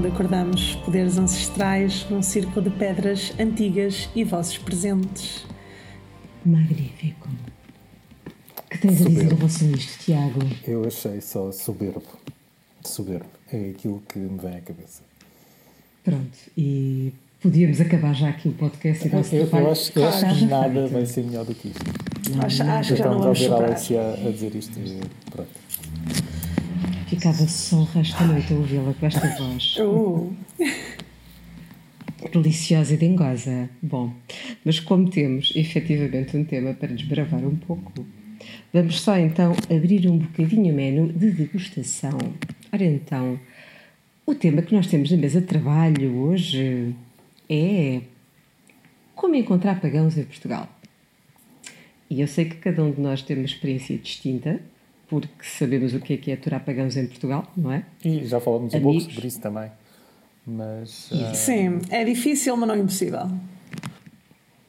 Onde acordamos poderes ancestrais num círculo de pedras antigas e vossos presentes. Magnífico. que tens soberbo. a dizer a isto, Tiago? Eu achei só soberbo. Soberbo. É aquilo que me vem à cabeça. Pronto, e podíamos acabar já aqui o podcast e eu, eu, eu acho, eu acho que nada vai ser melhor do que isto. Não, acho, acho que já não vamos a ouvir a Alexia a dizer isto e pronto. Ficava só o resto da noite a ouvi-la com esta voz. Uh. Deliciosa e dengosa. Bom, mas como temos efetivamente um tema para desbravar um pouco, vamos só então abrir um bocadinho o menu de degustação. Ora então, o tema que nós temos na mesa de trabalho hoje é como encontrar pagãos em Portugal. E eu sei que cada um de nós tem uma experiência distinta, porque sabemos o que é que é aturar pagãos em Portugal, não é? E já falamos Amigos. um pouco sobre isso também. Mas, uh... Sim, é difícil, mas não é impossível.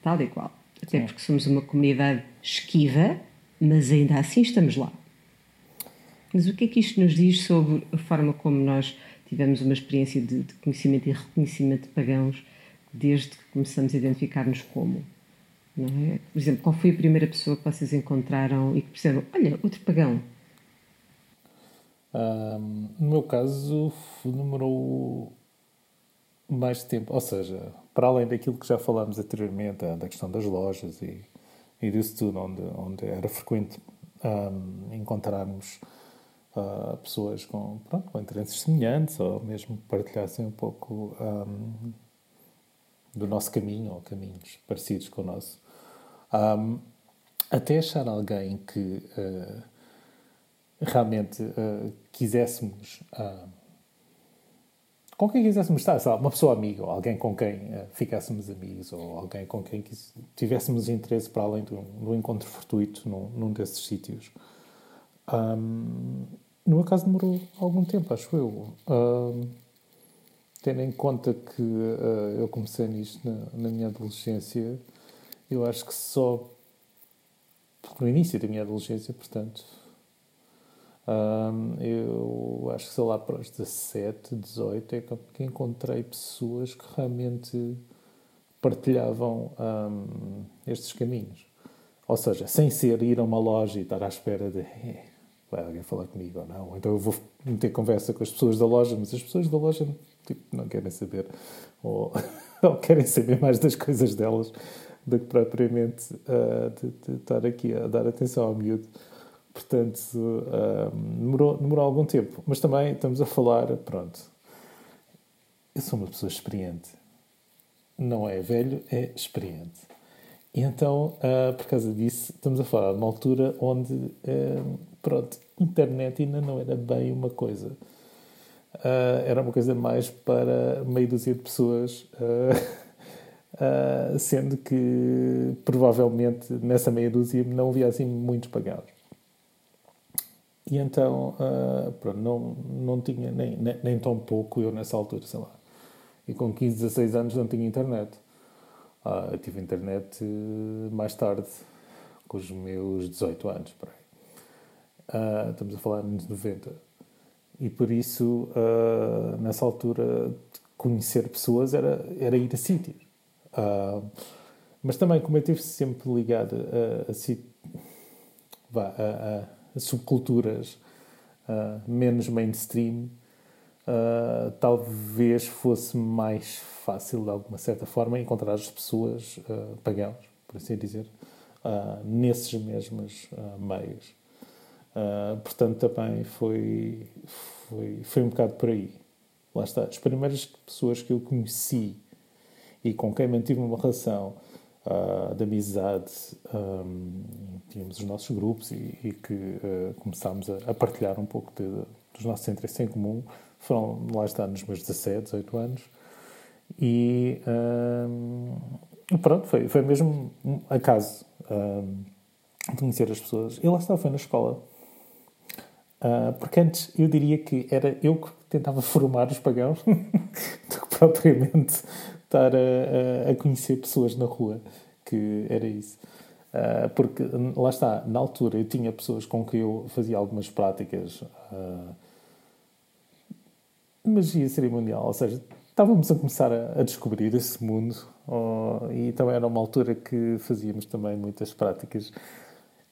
Tal e qual. Até Sim. porque somos uma comunidade esquiva, mas ainda assim estamos lá. Mas o que é que isto nos diz sobre a forma como nós tivemos uma experiência de, de conhecimento e reconhecimento de pagãos desde que começamos a identificar-nos como? É? Por exemplo, qual foi a primeira pessoa que vocês encontraram e que perceberam, olha, outro pagão? Um, no meu caso, demorou mais tempo. Ou seja, para além daquilo que já falámos anteriormente, da questão das lojas e, e disso tudo, onde, onde era frequente um, encontrarmos uh, pessoas com, pronto, com interesses semelhantes ou mesmo partilhassem um pouco um, do nosso caminho ou caminhos parecidos com o nosso. Um, até achar alguém que uh, realmente uh, quiséssemos. Uh, com quem quiséssemos estar, uma pessoa amiga, ou alguém com quem uh, ficássemos amigos, ou alguém com quem tivéssemos interesse para além do, do encontro fortuito num, num desses sítios. Um, no meu caso demorou algum tempo, acho eu. Um, tendo em conta que uh, eu comecei nisto na, na minha adolescência, eu acho que só no início da minha adolescência, portanto, eu acho que sei lá para os 17, 18 é que encontrei pessoas que realmente partilhavam estes caminhos. Ou seja, sem ser ir a uma loja e estar à espera de eh, vai alguém falar comigo ou não. Então eu vou meter conversa com as pessoas da loja, mas as pessoas da loja tipo, não querem saber ou, ou querem saber mais das coisas delas do que propriamente uh, de, de, estar aqui a dar atenção ao miúdo. Portanto, uh, demorou, demorou algum tempo. Mas também estamos a falar, pronto, eu sou uma pessoa experiente. Não é velho, é experiente. E então, uh, por causa disso, estamos a falar de uma altura onde, pronto, internet ainda não era bem uma coisa. Era uma coisa mais para meia dúzia de pessoas uh, sendo que provavelmente nessa meia dúzia não havia assim muitos pagados. E então, uh, pronto, não, não tinha nem, nem, nem, tão pouco eu nessa altura, sei lá. E com 15, 16 anos não tinha internet. Uh, eu tive internet mais tarde, com os meus 18 anos, por aí. Uh, estamos a falar nos 90. E por isso, nessa altura, conhecer pessoas era, era ir a sítios. Uh, mas também, como eu estive sempre ligado a, a, a, a subculturas uh, menos mainstream, uh, talvez fosse mais fácil, de alguma certa forma, encontrar as pessoas uh, por assim dizer, nesses mesmos meios. portanto, também foi, foi, foi um bocado por aí. Lá está. As primeiras pessoas que eu conheci e com quem mantive uma relação uh, de amizade, um, tínhamos os nossos grupos e, e que uh, começámos a, a, partilhar um pouco de, dos nossos interesses em comum. Foram, lá está, nos meus 17, 18 anos. E um, pronto, foi, foi mesmo um acaso um, conhecer as pessoas. E lá está, foi na escola. Uh, porque antes eu diria que era eu que tentava formar os pagãos do que propriamente estar a, a, conhecer pessoas na rua, que era isso. Uh, porque lá está, na altura eu tinha pessoas com que eu fazia algumas práticas uh, magia cerimonial, ou seja, estávamos a começar a, a descobrir esse mundo oh, e também era uma altura que fazíamos também muitas práticas,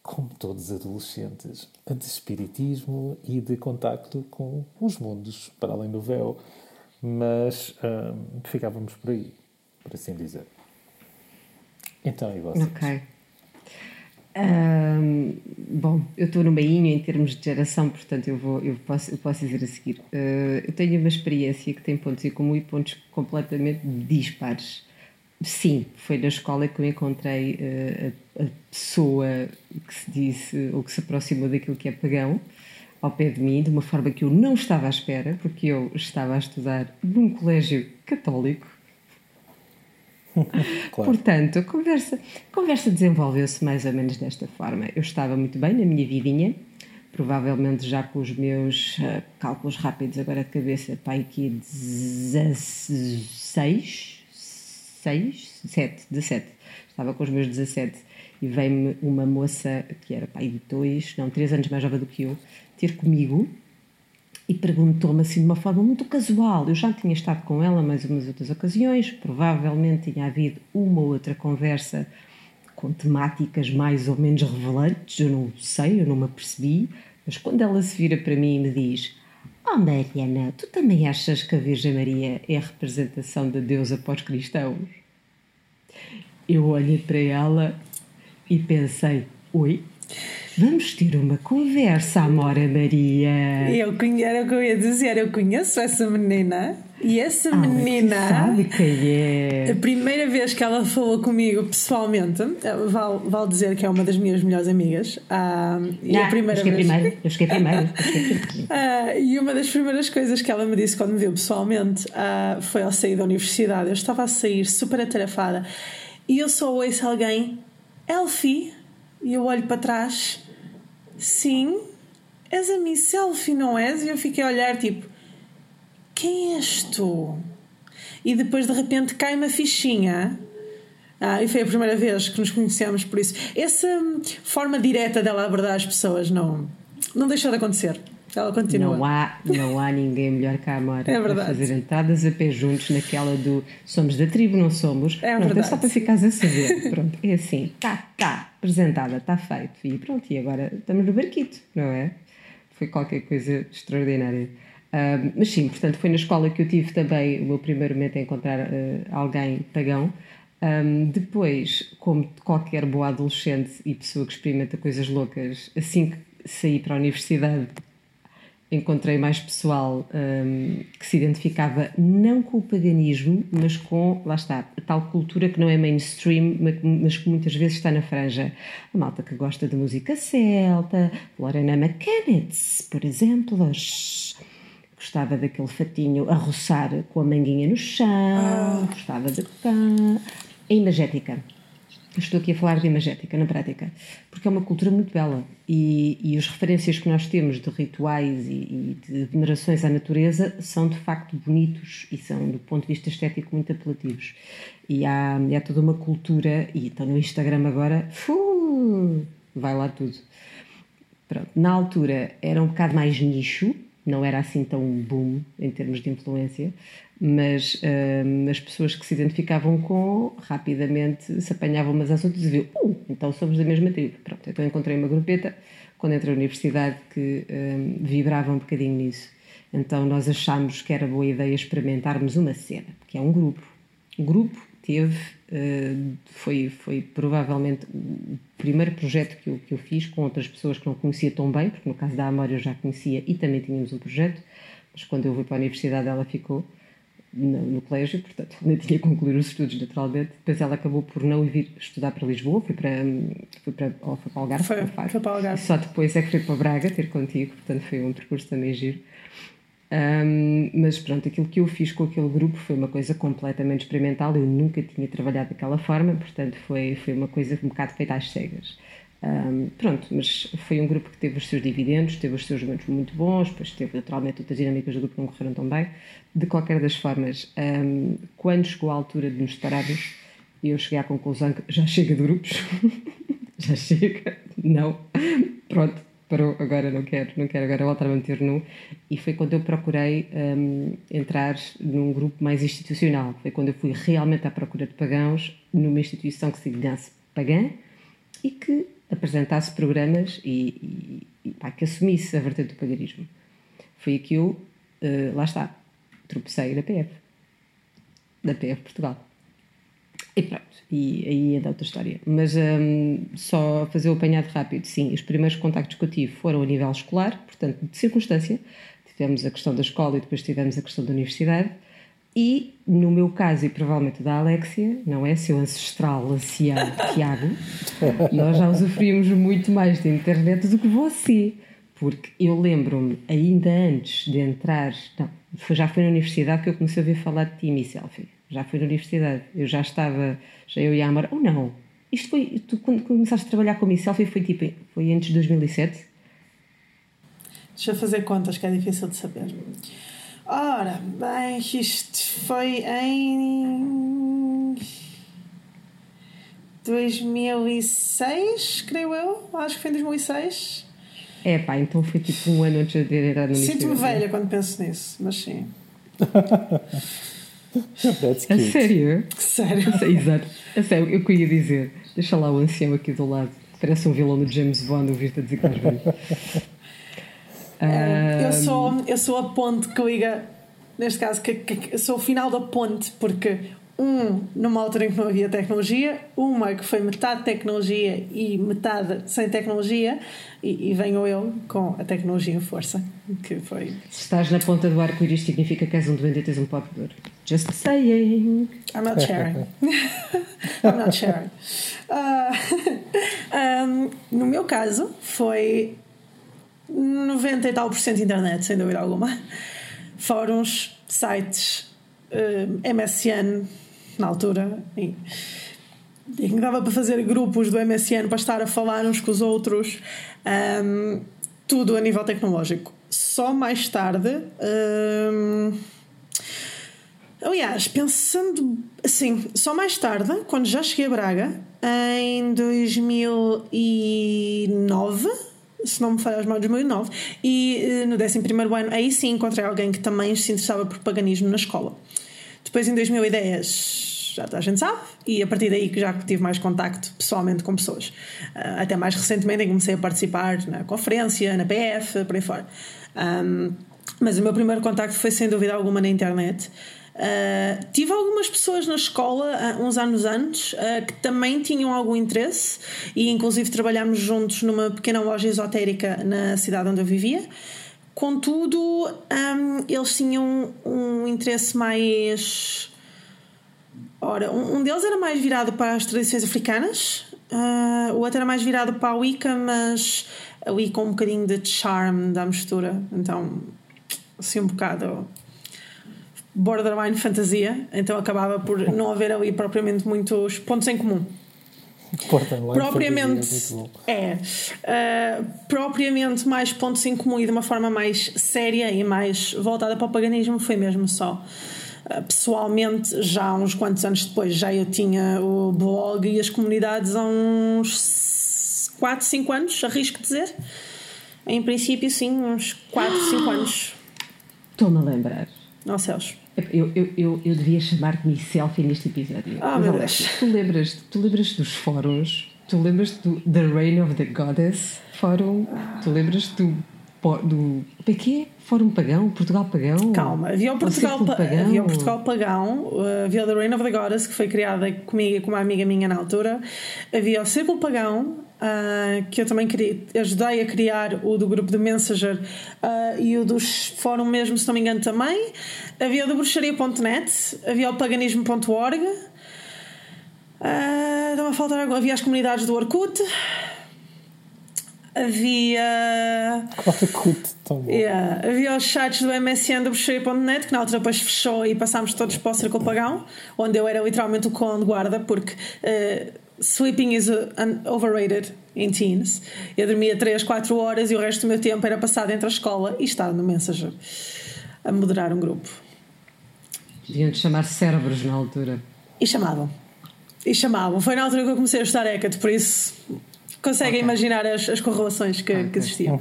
como todos adolescentes, de espiritismo e de contacto com os mundos para além do véu, mas hum, ficávamos por aí, por assim dizer. Então, e vocês? Ok. Um, bom, eu estou no meio em termos de geração, portanto eu, vou, eu, posso, eu posso dizer a seguir. Uh, eu tenho uma experiência que tem pontos em comum e pontos completamente dispares. Sim, foi na escola que eu encontrei uh, a, a, pessoa que se disse ou que se aproximou daquilo que é pagão ao pé de mim, de uma forma que eu não estava à espera, porque eu estava a estudar num colégio católico claro. Portanto, a conversa, a conversa desenvolveu-se mais ou menos desta forma. Eu estava muito bem na minha vidinha, provavelmente já com os meus uh, cálculos rápidos agora de cabeça, pai aqui 16, 6, 7, 17. Estava com os meus 17 e veio-me uma moça que era pai de dois, não, três anos mais jovem do que eu, ter comigo e perguntou-me assim de uma forma muito casual. Eu já tinha estado com ela mais umas outras ocasiões, provavelmente tinha havido uma ou outra conversa com temáticas mais ou menos revelantes, eu não sei, eu não me apercebi, mas quando ela se vira para mim e me diz: Oh Mariana, tu também achas que a Virgem Maria é a representação de Deus após cristãos? Eu olhei para ela e pensei: Oi? Vamos ter uma conversa, Amora Maria. Eu conheço, era o que eu ia dizer, eu conheço essa menina e essa ah, menina. Sabe quem é? A primeira vez que ela falou comigo pessoalmente, vale, vale dizer que é uma das minhas melhores amigas. Ah, e Não, a primeira eu vez. Primeiro, eu cheguei primeiro. ah, e uma das primeiras coisas que ela me disse quando me viu pessoalmente ah, foi ao sair da universidade. Eu estava a sair super atarefada e eu só ouço alguém, Elfie, e eu olho para trás Sim, és a minha selfie, não és? E eu fiquei a olhar tipo: Quem és tu? E depois de repente cai uma fichinha. Ah, e foi a primeira vez que nos conhecemos, por isso. Essa forma direta dela abordar as pessoas não, não deixou de acontecer. Ela continua. Não há, não há ninguém melhor que a Amora é para fazer entradas a pé juntos naquela do somos da tribo, não somos. É pronto, verdade. É só para ficares a saber. Pronto, é assim, tá, tá, apresentada, está feito. E pronto, e agora estamos no barquito, não é? Foi qualquer coisa extraordinária. Uh, mas sim, portanto, foi na escola que eu tive também o meu primeiro momento a encontrar uh, alguém pagão. Um, depois, como qualquer boa adolescente e pessoa que experimenta coisas loucas, assim que saí para a universidade, encontrei mais pessoal um, que se identificava não com o paganismo, mas com, lá está, a tal cultura que não é mainstream, mas que muitas vezes está na franja. A malta que gosta de música celta, Lorena McKennitt, por exemplo, gostava daquele fatinho a roçar com a manguinha no chão, ah. gostava de cá. A imagética Estou aqui a falar de imagética na prática, porque é uma cultura muito bela e, e as referências que nós temos de rituais e, e, de venerações à natureza são de facto bonitos e são, do ponto de vista estético, muito apelativos. E há, há toda uma cultura, e então no Instagram agora, vai lá tudo. Pronto, na altura era um bocado mais nicho, não era assim tão boom em termos de influência, mas uh, as pessoas que se identificavam com rapidamente se apanhavam umas às outras e diziam, uh, então somos da mesma tribo. Pronto, então encontrei uma grupeta quando entrei na universidade que uh, vibrava um bocadinho nisso. Então nós achámos que era boa ideia experimentarmos uma cena, porque é um grupo. O grupo teve, uh, foi, foi provavelmente o primeiro projeto que eu, que eu fiz com outras pessoas que não conhecia tão bem, porque no caso da Amor eu já conhecia e também tínhamos um projeto, mas quando eu fui para a universidade ela ficou no, no, colégio, portanto, nem tinha concluído os estudos naturalmente. Depois ela acabou por não ir vir estudar para Lisboa, foi para, foi para, ou foi para Algarve, foi, foi para Algarve. E só depois é que foi para Braga ter contigo, portanto foi um percurso também giro. Um, mas pronto, aquilo que eu fiz com aquele grupo foi uma coisa completamente experimental, eu nunca tinha trabalhado daquela forma, portanto foi, foi uma coisa um bocado feita às cegas. Um, pronto, mas foi um grupo que teve os seus dividendos, teve os seus momentos muito bons, depois teve naturalmente outras dinâmicas do grupo que não correram tão bem. De qualquer das formas, um, quando chegou a altura de nos separarmos, eu cheguei à conclusão que já chega de grupos, já chega, não, pronto, parou, agora não quero, não quero agora voltar a manter nu. E foi quando eu procurei um, entrar num grupo mais institucional. Foi quando eu fui realmente à procura de pagãos numa instituição que se dignasse pagã e que apresentasse programas e, e, e pá, que assumisse a vertente do pagarismo. Foi aqui eu, uh, lá está, tropecei na PF, da PF Portugal. E pronto, e aí é da outra história. Mas um, só fazer o apanhado rápido, sim, os primeiros contactos que eu tive foram a nível escolar, portanto, de circunstância. Tivemos a questão da escola e depois tivemos a questão da universidade. E, no meu caso, e provavelmente da Alexia, não é? Seu ancestral ancião Tiago, nós já usufruímos muito mais da internet do que você. Porque eu lembro-me, ainda antes de entrar, não, já foi na universidade que eu comecei a ouvir falar de Team e Selfie já fui na universidade, eu já estava, já eu e a Amar, ou oh, não, isto foi, tu quando começaste a trabalhar com a Selfie foi tipo, foi antes de 2007? Deixa eu fazer contas que é difícil de saber. Ora, bem, isto foi em 2006, creio eu, acho que foi em 2006. É pá, então foi tipo um ano antes de entrar no Sinto-me velha quando penso nisso, mas sim. That's cute. A sério? Sério? Exato. A sério, eu queria dizer. Deixa lá o ancião aqui do lado. Parece um vilão do James Bond ouvir-te a dizer que estás bem. um... eu, sou, eu sou a ponte que liga, neste caso, que, que, que sou o final da ponte, porque um numa altura em que não havia tecnologia, uma que foi metade tecnologia e metade sem tecnologia, e, e venho eu com a tecnologia em força, que foi... Se estás na ponta do arco-íris significa que és um doente e tens um pop de dor. Just saying. I'm not sharing. I'm not sharing. Uh, um, no meu caso, foi 90 e tal por cento internet, sem dúvida alguma. Fóruns, sites, uh, MSN, na altura. E, e dava para fazer grupos do MSN para estar a falar uns com os outros, um, tudo a nível tecnológico. Só mais tarde. Um, aliás, pensando assim, só mais tarde, quando já cheguei a Braga, em 2009, se não me falhas mal, 2009, e eh, no 11 ano, aí sim encontrei alguém que também se interessava por paganismo na escola. Depois, em 2010, já a gente sabe, e a partir daí que já tive mais contacto pessoalmente com pessoas. Uh, até mais recentemente em que comecei a participar na conferência, na PF, por aí fora. Um, mas o meu primeiro contacto foi sem dúvida alguma na internet. Uh, tive algumas pessoas na escola, uh, uns anos antes, uh, que também tinham algum interesse e, inclusive, trabalhámos juntos numa pequena loja esotérica na cidade onde eu vivia. Contudo, um, eles tinham um interesse mais Ora, um, deles era mais virado para as tradições africanas, uh, o outro era mais virado para a Wicca, mas a Wicca com um bocadinho de charme da mistura, então assim um bocado borderline fantasia, então acabava por não haver ali propriamente muitos pontos em comum. Borderline propriamente é, é uh, propriamente mais pontos em comum e de uma forma mais séria e mais voltada para o paganismo foi mesmo só pessoalmente, já uns quantos anos depois, já eu tinha o blog e as comunidades há uns 4, 5 anos, arrisco dizer. Em princípio, sim, uns 4, 5 anos. Estou-me a lembrar. Oh, céus. Eu, eu, eu, eu devia chamar-me selfie neste episódio. Ah, oh, meu Deus. Tu lembras, tu lembras dos fóruns? Tu lembras do The Reign of the Goddess Fórum? Tu lembras do do PQ? Fórum Pagão? Portugal Pagão? Calma, havia o Portugal, pa Pagão, havia o Portugal Pagão, havia o The Reign of the Goddess, que foi criada comigo e com uma amiga minha na altura, havia o Círculo Pagão, uh, que eu também ajudei a criar o do grupo de Messenger uh, e o dos Fórum mesmo, se não me engano, também. Havia o do bruxaria.net, havia o paganismo.org. Uh, a faltar havia as comunidades do Orkut havia. Orkut, tão bom. Yeah, havia os sites do MSN do Bruxaria.net que na altura depois fechou e passámos todos para o Círculo Pagão, onde eu era literalmente o cão de guarda, porque uh, sleeping is overrated in teens. Eu dormia 3, 4 horas e o resto do meu tempo era passado entre a escola e estar no Messenger a moderar um grupo. Deviam chamar cérebros na altura. E chamavam. E chamavam. Foi na altura que eu comecei a estudar ECAT, por isso conseguem okay. imaginar as, as correlações que, okay. que existiam.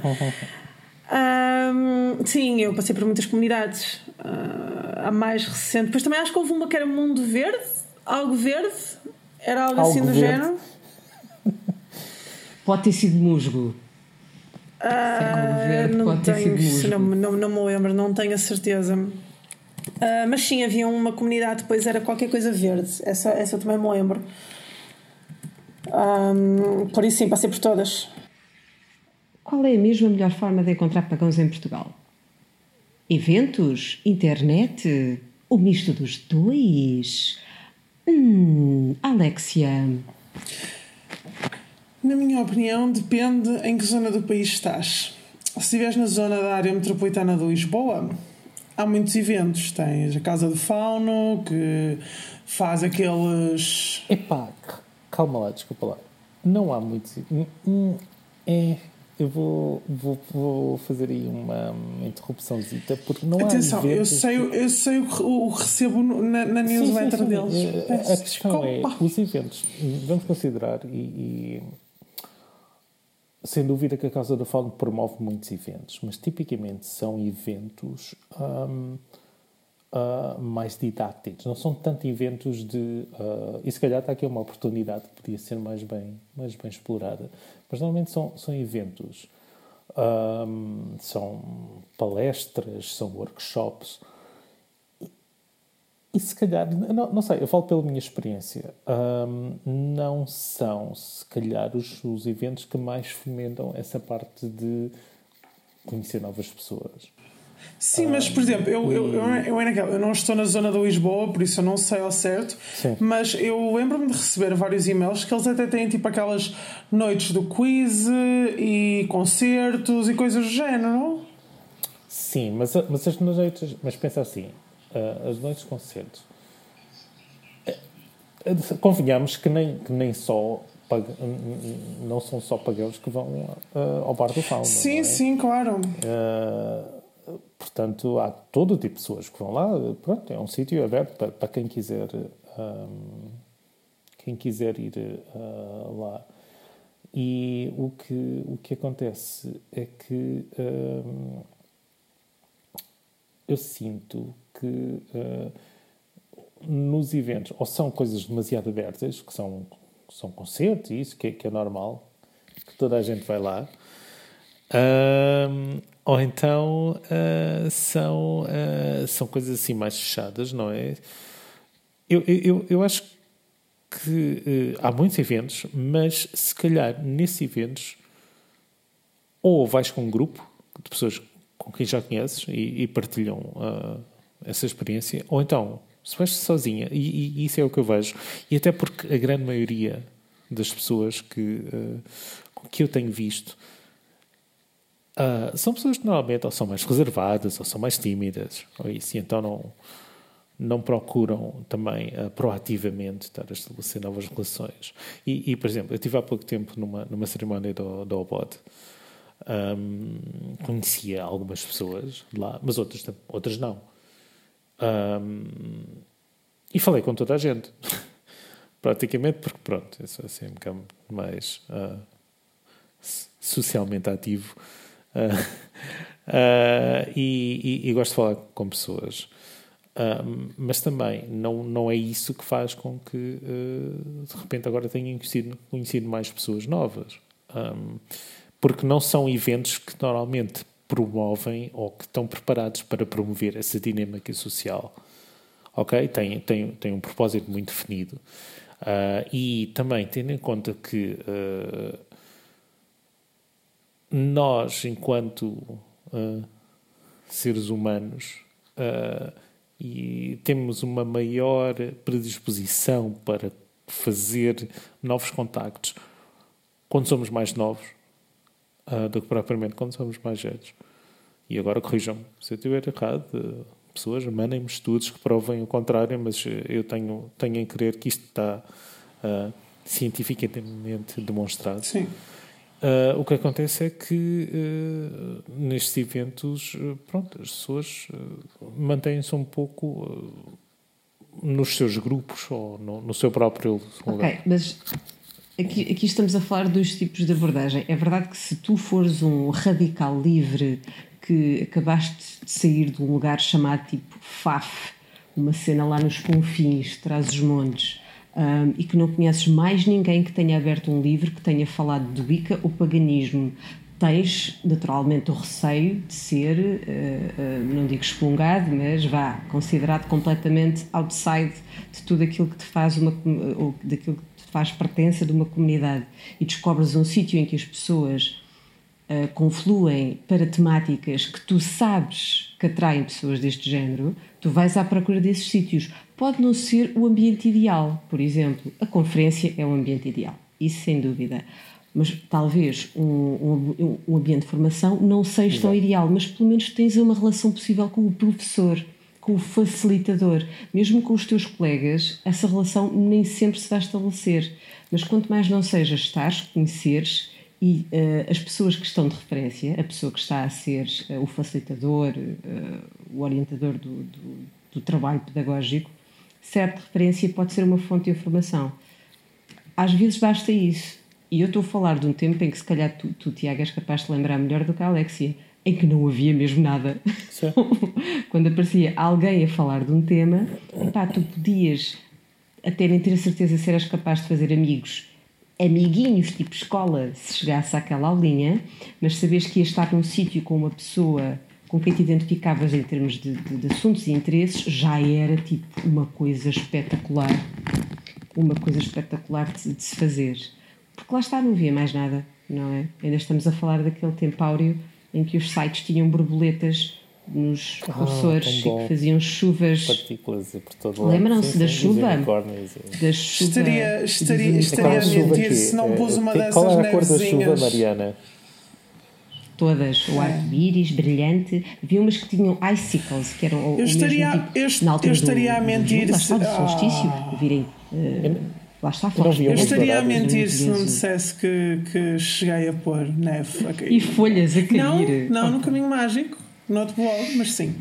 Um, sim, eu passei por muitas comunidades. Uh, a mais recente. Depois também acho que houve uma que era Mundo Verde, algo verde, era algo, algo assim do verde. género. Pode ter sido musgo. Uh, verde, não pode tenho, ter sido musgo. Não, não, não me lembro, não tenho a certeza. Uh, mas sim, havia uma comunidade, depois era qualquer coisa verde. Essa, essa eu também me lembro. Um, por isso, sim, passei por todas. Qual é mesmo a melhor forma de encontrar pagãos em Portugal? Eventos? Internet? O misto dos dois? Hum, Alexia. Na minha opinião, depende em que zona do país estás. Se estiveres na zona da área metropolitana de Lisboa, há muitos eventos. Tens a Casa do Fauno, que faz aqueles. Epá, calma lá, desculpa lá. Não há muitos. É. Eu vou, vou, vou fazer aí uma interrupçãozita porque não Atenção, há eu sei, eu sei o que recebo na, na newsletter deles. A, a questão é, os eventos, vamos considerar e, e sem dúvida que a Casa da Fauna promove muitos eventos, mas tipicamente são eventos um, uh, mais didáticos, não são tanto eventos de. Uh, e se calhar está aqui uma oportunidade que podia ser mais bem, mais bem explorada, mas normalmente são, são eventos, um, são palestras, são workshops e se calhar, não, não sei, eu falo pela minha experiência, um, não são, se calhar, os, os eventos que mais fomentam essa parte de conhecer novas pessoas. Sim, mas por exemplo, eu, eu, eu, eu, não estou na zona de Lisboa, por isso eu não sei ao certo, mas eu lembro-me de receber vários e-mails que eles até têm tipo aquelas noites do quiz e concertos e coisas do género. Sim, mas, mas as noites, mas pensa assim, uh, as noites de concertos. Uh, convenhamos que nem, que nem só não são só pagãos que vão uh, ao bar do Fauno. Sim, é? sim, claro. Uh, portanto, há todo tipo de pessoas que vão lá. Pronto, é um sítio aberto para, para quem quiser um, quem quiser ir uh, lá. E o que, o que acontece é que um, eu sinto que uh, nos eventos, ou são coisas demasiado abertas, que são, são concertos e isso, que, é, que é normal, que toda a gente vai lá, uh, ou então uh, são, são coisas assim mais fechadas, não é? Eu, eu, eu acho que há muitos eventos, mas se calhar nesses eventos ou vais com um grupo de pessoas com quem já conheces e, e partilham uh, essa experiência, ou então, se vais sozinha, e, e, isso é o que eu vejo, e até porque a grande maioria das pessoas que, uh, que eu tenho visto uh, são pessoas que normalmente ou são mais reservadas ou são mais tímidas, ou isso, e então não, não procuram também uh, proativamente estar a estabelecer novas relações. E, e, por exemplo, eu estive há pouco tempo numa, numa cerimónia do, do Obod, um, conhecia algumas pessoas lá, mas outras, outras não. Um, e falei com toda a gente, praticamente, porque pronto, eu sou assim um bocado mais uh, socialmente ativo uh, uh, e, e, e, gosto de falar com pessoas. mas também não, não é isso que faz com que de repente agora tenha conhecido, conhecido mais pessoas novas. Um, porque não são eventos que normalmente promovem ou que estão preparados para promover essa dinâmica social. Ok? Tem, tem, tem um propósito muito definido. Uh, e também tendo em conta que uh, nós, enquanto uh, seres humanos, e temos uma maior predisposição para fazer novos contactos quando somos mais novos uh, do que propriamente quando somos mais velhos. E agora corrijam-me se eu estiver errado. Uh, pessoas mandem-me estudos que provem o contrário, mas eu tenho, tenho em crer que isto está uh, cientificamente demonstrado. Sim. Uh, o que acontece é que uh, nestes eventos, uh, pronto, as pessoas mantêm-se um pouco nos seus grupos ou no, no seu próprio lugar. Mas aqui, aqui estamos a falar dos tipos de abordagem. É verdade que se tu fores um radical livre que acabaste de sair de um lugar chamado tipo FAF, uma cena lá nos confins, traz os montes, um, e que não conheces mais ninguém que tenha aberto um livro que tenha falado de Wicca ou paganismo, tens naturalmente o receio de ser, uh, uh, não digo excomungado, mas vá, considerado completamente outside de tudo aquilo que te faz uma, ou daquilo que te faz pertença de uma comunidade e descobres um sítio em que as pessoas uh, confluem para temáticas que tu sabes que atraem pessoas deste género, tu vais à procura desses sítios. Pode não ser o ambiente ideal, por exemplo, a conferência é o ambiente ideal, isso sem dúvida mas talvez um, um, um, ambiente de formação não seja Exato. tão ideal, mas pelo menos tens uma relação possível com o professor, com o facilitador. Mesmo com os teus colegas, essa relação nem sempre se vai estabelecer. Mas quanto mais não seja estares, conheceres e uh, as pessoas que estão de referência, a pessoa que está a ser uh, o facilitador, uh, o orientador do, do, do, trabalho pedagógico, certo de referência pode ser uma fonte de informação. Às vezes basta isso. E eu estou a falar de um tempo em que, se calhar, tu, tu Tiago, és capaz de lembrar melhor do que a Alexia, em que não havia mesmo nada. Quando aparecia alguém a falar de um tema, epá, tu podias até nem ter a certeza se eras capaz de fazer amigos amiguinhos, tipo escola, se chegasse àquela aulinha, mas saberes que ia estar num sítio com uma pessoa com quem te identificavas em termos de, de, de, assuntos e interesses, já era tipo uma coisa espetacular. Uma coisa espetacular de, de se fazer. Porque lá está, não havia mais nada, não é? Ainda estamos a falar daquele tempo áureo em que os sites tinham borboletas nos ah, professores e que faziam chuvas. Partículas por todo lado. Lembram-se da chuva? Da chuva. Estaria, estaria, estaria a mentir se não pus uma dessas Qual era a cor da chuva, Mariana? Todas, o arco-íris, brilhante. Havia umas que tinham icicles, que eram eu estaria, tipo, eu, na altura eu estaria do, a mentir. Do, se, do solstício, ah. virem. Uh, Lá está, eu, eu estaria a mentir se não dissesse que, que cheguei a pôr neve. Okay. E folhas a cair. Não, não no caminho mágico, no outro blog, mas sim.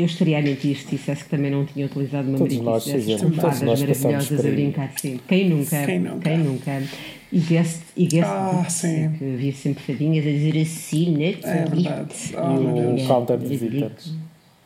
Eu estaria a mentir se dissesse que também não tinha utilizado uma todos nós fizemos, maravilhosas a brincar. Sim. Quem nunca? Quem nunca? Quem nunca? E guest, e guest ah, sim. que havia sempre fadinhas a dizer assim, né? É verdade. Oh, o counter de visitantes.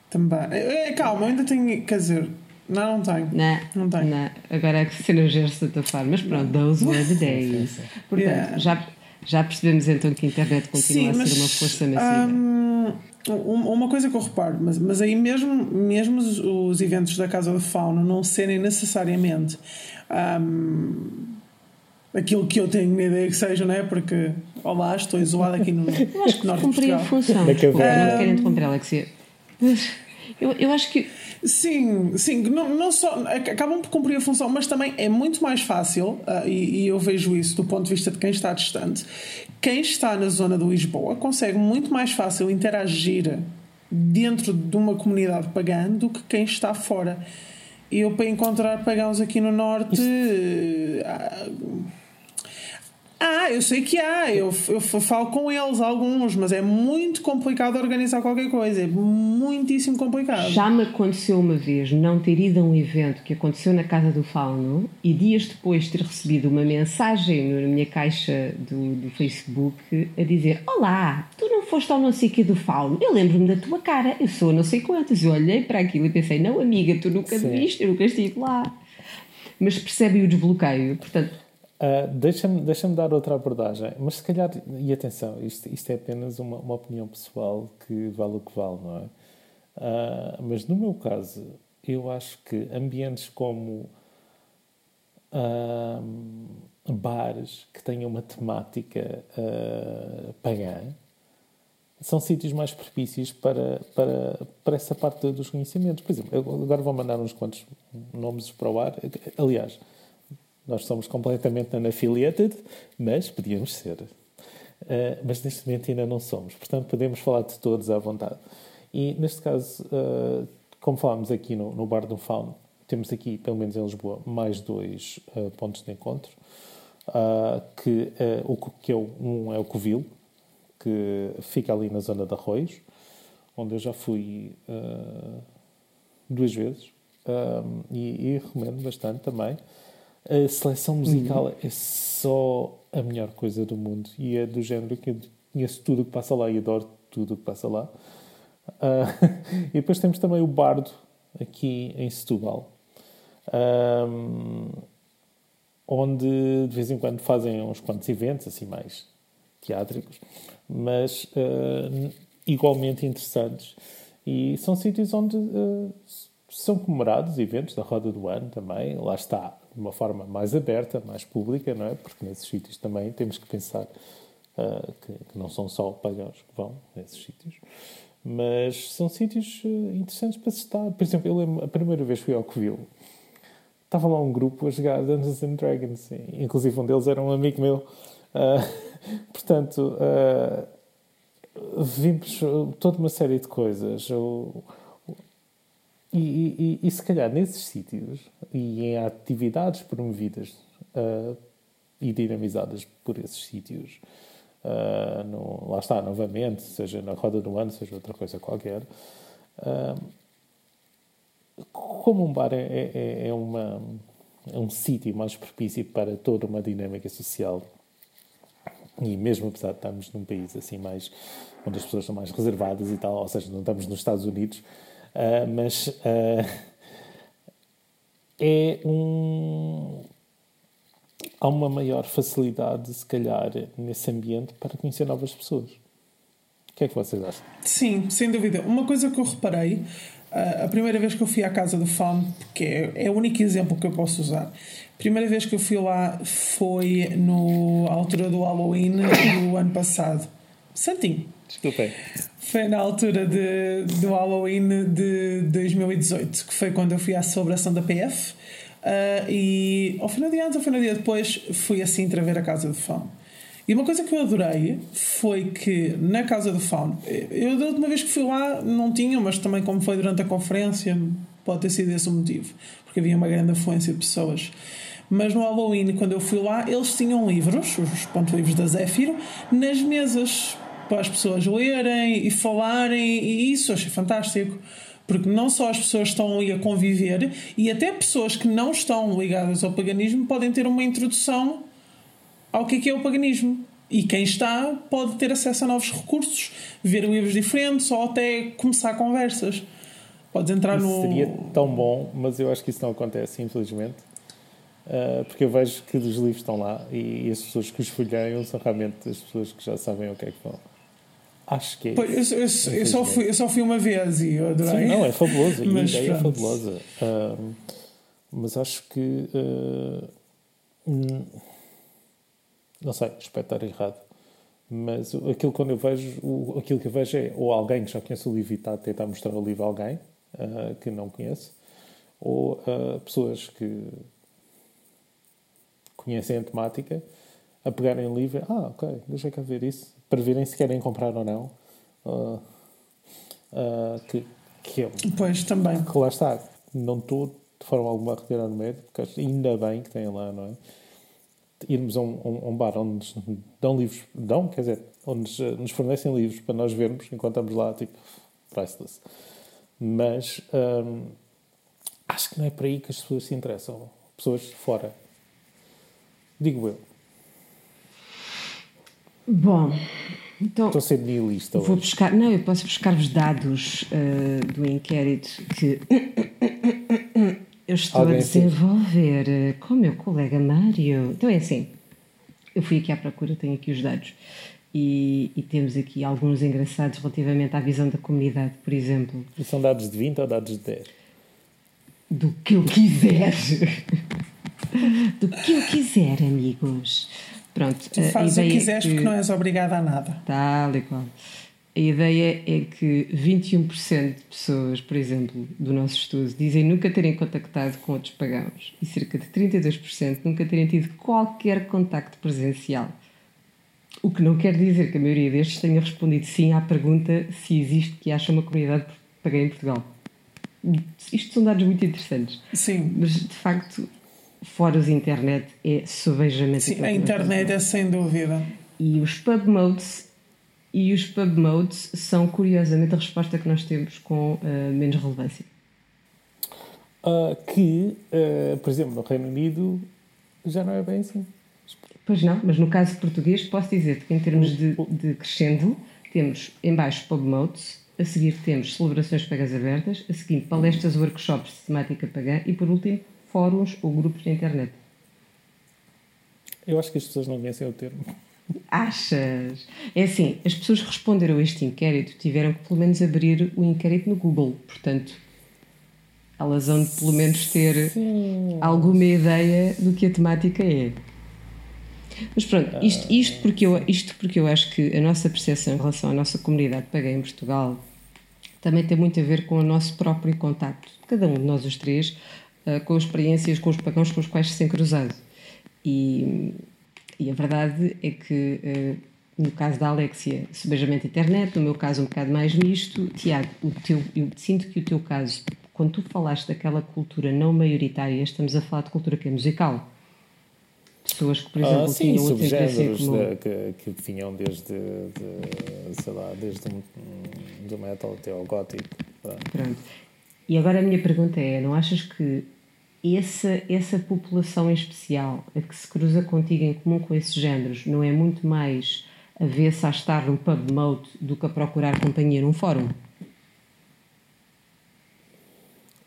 Também. É, calma, eu ainda tenho. Quer dizer, não, não tenho. Não, não tenho. Não. Agora é que se não gera de outra forma. Mas pronto, those were the days. Portanto, yeah. já, já percebemos então que a internet continua Sim, a ser uma força massiva. Um, uma coisa que eu reparo, mas, mas aí mesmo, mesmo os, os eventos da Casa da Fauna não serem necessariamente um, aquilo que eu tenho ideia que sejam, não é? Porque, olá, estou isolado aqui no. Eu acho que cumpri a função. Desculpa, não quero interromper, Alexia. Eu, eu acho que. Sim, sim, não, não só acabam por cumprir a função, mas também é muito mais fácil, uh, e, e, eu vejo isso do ponto de vista de quem está distante. Quem está na zona de Lisboa consegue muito mais fácil interagir dentro de uma comunidade pagã do que quem está fora. E eu, para encontrar pagãos aqui no Norte. Uh, ah, eu sei que há, eu, eu falo com eles, alguns, mas é muito complicado organizar qualquer coisa, é muitíssimo complicado. Já me aconteceu uma vez não ter ido a um evento que aconteceu na Casa do Fauno e dias depois ter recebido uma mensagem na minha caixa do, do Facebook a dizer: Olá, tu não foste ao não sei que do Fauno, eu lembro-me da tua cara, eu sou não sei quantas. Eu olhei para aquilo e pensei: Não, amiga, tu nunca me viste, eu nunca estive lá. Mas percebe o desbloqueio, portanto Uh, Deixa-me deixa dar outra abordagem, mas se calhar, e atenção, isto, isto é apenas uma, uma opinião pessoal que vale o que vale, não é? Uh, mas no meu caso, eu acho que ambientes como uh, bares que tenham uma temática pagã são sítios mais propícios para, para, para essa parte dos conhecimentos. Por exemplo, agora vou mandar uns quantos nomes para o ar. Aliás, nós somos completamente unaffiliated, mas podíamos ser. Uh, mas neste momento ainda não somos. Portanto, podemos falar de todos à vontade. E neste caso, uh, como falámos aqui no, no Bar do Faun, temos aqui, pelo menos em Lisboa, mais dois uh, pontos de encontro. que, o, que é um é o Covil, que fica ali na zona de Arroios, onde eu já fui duas vezes um, e, e, recomendo bastante também. A seleção musical uhum. é só a melhor coisa do mundo e é do género que eu conheço tudo o que passa lá e adoro tudo o que passa lá. Uh, e depois temos também o Bardo aqui em Setúbal, um, onde de vez em quando fazem uns quantos eventos assim mais teátricos, mas uh, igualmente interessantes. E são sítios onde uh, são comemorados eventos da Roda do Ano também. Lá está, de uma forma mais aberta, mais pública, não é? Porque nesses sítios também temos que pensar uh, que, que, não são só pagãos que vão nesses sítios. Mas são sítios interessantes para se estar. Por exemplo, eu lembro, a primeira vez que fui ao Covil, estava lá um grupo a jogar Dungeons and Dragons. Inclusive um deles era um amigo meu. Uh, portanto, uh, vimos toda uma série de coisas. E, e, e, se calhar nesses sítios e em atividades promovidas uh, e dinamizadas por esses sítios, uh, no, lá está, novamente, seja na roda do ano, seja outra coisa qualquer, uh, como um bar é, é, é, uma, é um sítio mais propício para toda uma dinâmica social e mesmo apesar de estarmos num país assim mais onde as pessoas são mais reservadas e tal, ou seja, não estamos nos Estados Unidos, uh, mas uh, é um há uma maior facilidade, se calhar, nesse ambiente para conhecer novas pessoas. O que é que vocês acham? Sim, sem dúvida. Uma coisa que eu reparei, ah, a primeira vez que eu fui à casa do Fão, que é, é o único exemplo que eu posso usar, a primeira vez que eu fui lá foi no, à altura do Halloween do ano passado. Santinho. Desculpem. Foi na altura de, do Halloween de 2018, que foi quando eu fui à celebração da PF. Uh, ah, e ao final de antes, ao final de depois, fui assim para ver a Casa do Fão. E uma coisa que eu adorei foi que na Casa do Fão, eu da última vez que fui lá não tinha, mas também como foi durante a conferência, pode ter sido esse o motivo, porque havia uma grande afluência de pessoas. Mas no Halloween, quando eu fui lá, eles tinham livros, os pontos livros da Zéfiro, nas mesas para as pessoas lerem e falarem, e isso achei fantástico. Porque não só as pessoas estão ali a conviver, e até pessoas que não estão ligadas ao paganismo podem ter uma introdução ao que é, que é o paganismo. E quem está pode ter acesso a novos recursos, ver livros diferentes ou até começar conversas. Podes entrar isso no. Seria tão bom, mas eu acho que isso não acontece, infelizmente. Uh, porque eu vejo que os livros estão lá e, e as pessoas que os folheiam são realmente as pessoas que já sabem o que é que vão. Acho que é pois, eu, eu, eu, só fui, eu só fui uma vez e eu adorei. Sim, não, é fabuloso. a ideia é fabulosa. Uh, mas acho que. Uh, não sei, espero estar errado. Mas aquilo quando eu vejo, o, aquilo que eu vejo é ou alguém que já conhece o livro e está a tentar mostrar o livro a alguém uh, que não conhece, ou pessoas que conhecem a temática a pegarem o livro, ah, ok, deixa cá ver isso para verem se querem comprar ou não. Uh, uh, que, que é, pois, também. Que lá está. Não estou de forma alguma a retirar no medo, porque ainda bem que tem lá, não é? Irmos a um, a um bar onde nos dão livros, dão, quer dizer, onde nos, nos fornecem livros para nós vermos enquanto estamos lá, tipo, priceless. Mas um, acho que não é para aí que as pessoas se interessam. Pessoas fora. Digo eu. Bom, então. Estou a ser nihilista. Vou buscar. Não, eu posso buscar-vos dados uh, do inquérito que eu estou Alguém a desenvolver fez? com o meu colega Mário. Então é assim. Eu fui aqui à procura, tenho aqui os dados. E, e, temos aqui alguns engraçados relativamente à visão da comunidade, por exemplo. E são dados de 20 ou dados de 10? Do que eu quiser. Do que eu quiser, amigos. Pronto, tu fazes o que quiseres é que... porque não és obrigada a nada. Tal e qual. A ideia é que 21% de pessoas, por exemplo, do nosso estudo, dizem nunca terem contactado com outros pagãos e cerca de 32% nunca terem tido qualquer contacto presencial. O que não quer dizer que a maioria destes tenha respondido sim à pergunta se existe que acha uma comunidade pagã em Portugal. Isto são dados muito interessantes. Sim. Mas, de facto, fora os internet é subejamente Sim, a internet é sem dúvida. E os pub modes e os pub modes são curiosamente a resposta que nós temos com uh, menos relevância. Uh, que, uh, por exemplo, no Reino Unido já não é bem assim. Pois não, mas no caso português posso dizer-te que em termos de, de crescendo, temos em baixo pub modes, a seguir temos celebrações pagas abertas, a seguir palestras, workshops de temática pagã e por último fóruns ou grupos na internet. Eu acho que as pessoas não conhecem o termo. Achas? É assim, as pessoas que responderam a este inquérito tiveram que pelo menos abrir o inquérito no Google, portanto elas vão pelo menos ter Sim. alguma ideia do que a temática é. Mas pronto, isto, isto, porque eu, isto porque eu acho que a nossa percepção em relação à nossa comunidade pagã em Portugal também tem muito a ver com o nosso próprio contacto, cada um de nós os três, com as experiências, com os pagãos com os quais se tem cruzado. E, e a verdade é que, uh, no caso da Alexia, subejamente internet, no meu caso um bocado mais misto. Tiago, o teu, eu sinto que o teu caso, quando tu falaste daquela cultura não maioritária, estamos a falar de cultura que é musical pessoas que, por exemplo, ah, sim, tinham subgéneros como... de, que, que vinham desde, de, sei lá, desde do metal até ao gótico. Pronto. Pronto. E agora a minha pergunta é, não achas que essa, essa população em especial, a que se cruza contigo em comum com esses géneros, não é muito mais a ver-se a estar num pub mode do que a procurar companhia num fórum?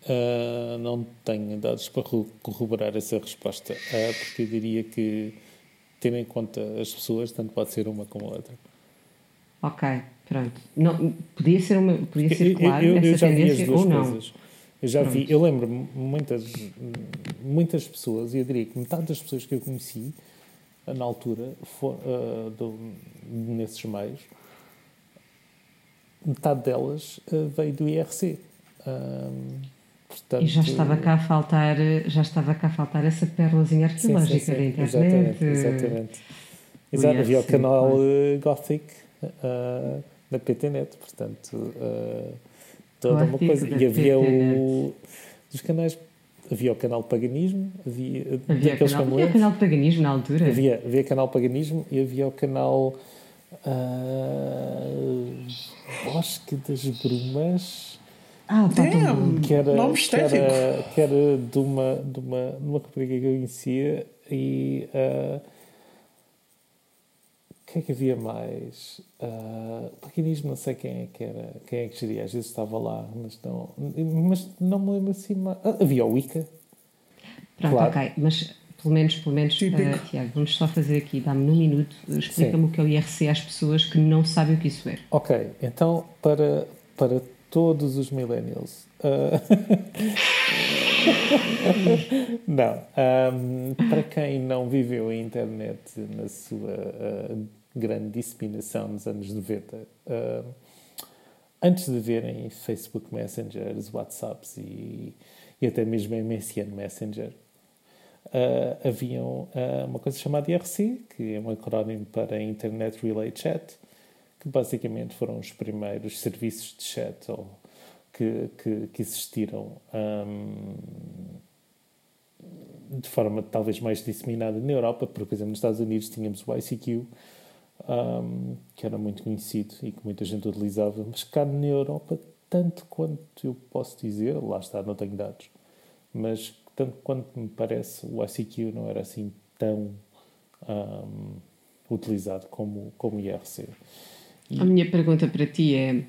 Uh, não tenho dados para corroborar essa resposta, uh, porque eu diria que, tendo em conta as pessoas, tanto pode ser uma como a outra. Ok, pronto. Não, podia ser, uma, podia ser claro eu, eu, essa eu tendência ou não. Coisas. Eu já vi, eu lembro muitas, muitas pessoas, e eu diria que metade das pessoas que eu conheci na altura, for, uh, do, nesses meios, metade delas veio do IRC. Portanto, e já estava cá a faltar, já estava cá a faltar essa pérolazinha arqueológica sim, sim, sim. da internet. Exatamente, exatamente. Exato, havia o canal uh, Gothic uh, da PTNet, portanto, uh, toda uma coisa. E havia o. Dos canais. Havia o canal Paganismo, havia. Havia, canal, havia canal de Paganismo na altura? Havia, havia canal Paganismo e havia o canal. Uh, Bosque das Brumas. Ah, tá Damn, que era, nome estético. Que era, que era de, uma, de, uma, de uma rapariga que eu conhecia e. Uh, o que é que havia mais? Uh, paquinismo, não sei quem é que era, quem é que geria, às vezes estava lá, mas não, mas não me lembro assim mais. Ah, havia o Wicca. Pronto, claro. ok, mas pelo menos, pelo menos, uh, Tiago, vamos só fazer aqui, dá-me num minuto, explica-me o que é o IRC às pessoas que não sabem o que isso é. Ok, então para, para todos os millennials. Uh... não. Um, para quem não viveu a internet na sua uh, grande disseminação nos anos 90, uh, antes de verem Facebook Messengers, WhatsApps e, e até mesmo MSN Messenger, uh, haviam uma coisa chamada IRC, que é um acrónimo para Internet Relay Chat, que basicamente foram os primeiros serviços de chat ou, que, que, que existiram um, de forma talvez mais disseminada na Europa, porque, por exemplo, nos Estados Unidos tínhamos o ICQ, um, que era muito conhecido e que muita gente utilizava, mas cá na Europa, tanto quanto eu posso dizer, lá está, não tenho dados, mas tanto quanto me parece, o ICQ não era assim tão um, utilizado como, como o IRC. A minha pergunta para ti é: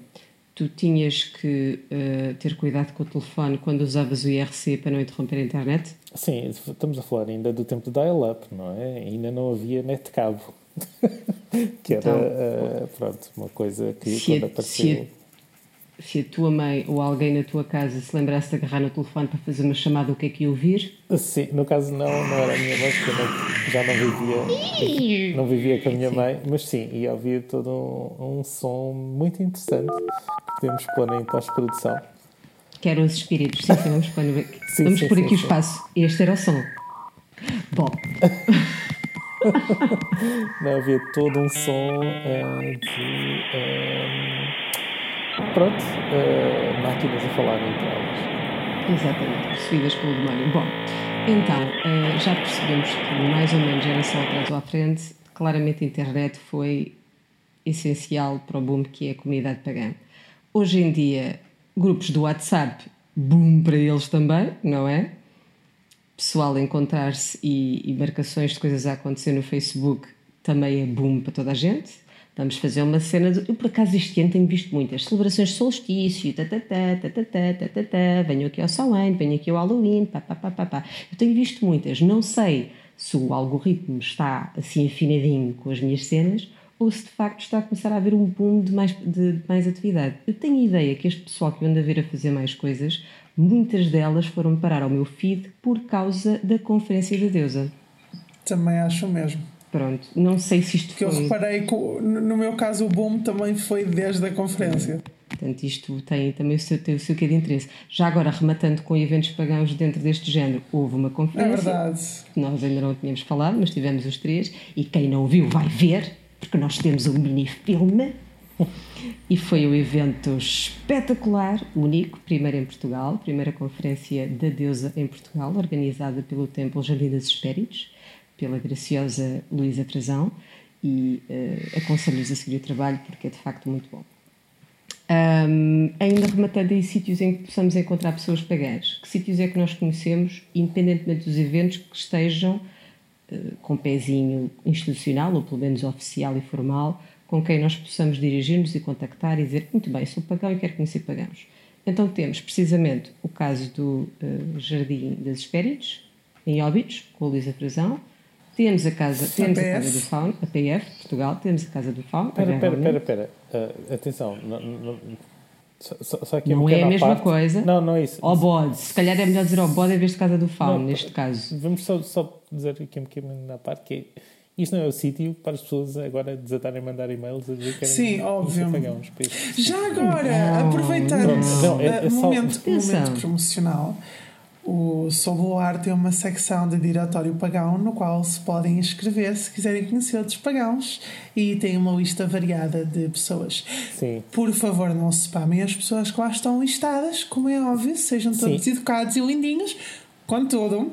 tu tinhas que uh, ter cuidado com o telefone quando usavas o IRC para não interromper a internet? Sim, estamos a falar ainda do tempo do dial-up, não é? Ainda não havia net cabo. que era, então, uh, pronto, uma coisa que quando apareceu se a tua mãe ou alguém na tua casa se lembrasse de agarrar no telefone para fazer uma chamada, o que é que ia ouvir? Sim, no caso não, não era a minha mãe, porque eu já não vivia, não vivia com a minha sim. mãe, mas sim, ia ouvir todo um, um som muito interessante que podemos pôr em pós-produção. Que eram os espíritos, sim, sim vamos pôr, sim, vamos sim, por aqui o espaço. Este era o som. Bom. não havia todo um som uh, de. Uh, pronto, uh, máquinas a falar entre elas. Exatamente, possuídas pelo demónio. Bom, então, uh, já percebemos que mais ou menos era só atrás ou à frente. Claramente a internet foi essencial para o boom que é a comunidade pagã. Hoje em dia, grupos do WhatsApp boom para eles também, não é? Pessoal encontrar-se e, e marcações de coisas a acontecer no Facebook também é boom para toda a gente. Vamos fazer uma cena de. Eu, por acaso, este ano tenho visto muitas celebrações de solstício, tatatá, tatatá, tatatá, venho aqui ao Samhain, venho aqui ao Halloween, pá, pá, pá, pá, pá. Eu tenho visto muitas. Não sei se o algoritmo está assim afinadinho com as minhas cenas ou se de facto está a começar a haver um boom de mais, de mais atividade. Eu tenho a ideia que este pessoal que eu ando a ver a fazer mais coisas, muitas delas foram parar ao meu feed por causa da Conferência da Deusa. Também acho mesmo. Pronto, não sei se isto que foi... eu reparei que no meu caso o boom também foi desde a conferência. Portanto, isto tem também o seu, tem o seu quê de interesse. Já agora, rematando com eventos pagãos dentro deste género, houve uma conferência. É verdade. Que nós ainda não tínhamos falado, mas tivemos os três. E quem não viu vai ver, porque nós temos um mini-filme. E foi um evento espetacular, único, primeiro em Portugal, primeira conferência da deusa em Portugal, organizada pelo Templo Jardim das Espéritos pela graciosa Luísa Frazão e uh, aconselho-lhes a seguir o trabalho porque é de facto muito bom. Um, ainda rematando aí sítios em que possamos encontrar pessoas pagãs, que sítios é que nós conhecemos, independentemente dos eventos, que estejam uh, com pezinho institucional, ou pelo menos oficial e formal, com quem nós possamos dirigir-nos e contactar e dizer: Muito bem, sou pagão e quero conhecer pagãos. Então temos precisamente o caso do uh, Jardim das Espéritos, em Óbidos, com a Luísa Frazão, temos a casa, a temos a, casa do Faun, a PF, Portugal, temos a casa do Faun. Espera, espera, espera, atenção, não, não, só, só aqui não é a mesma parte. coisa. Não, não é isso. Ao bode. Se calhar é melhor dizer ao bode em vez de casa do Faun, neste caso. Vamos só, só dizer aqui um bocadinho na parte que é, isto não é o sítio para as pessoas agora desatarem a mandar e-mails a dizer que Sim, óbvio. Já agora, aproveitando não, é, é só... momento, momento promocional o Sob o Ar tem uma secção de diretório pagão no qual se podem inscrever se quiserem conhecer outros pagãos e tem uma lista variada de pessoas. Sim. Por favor, não se spamem as pessoas que lá estão listadas, como é óbvio, sejam todos Sim. educados e lindinhos. Contudo,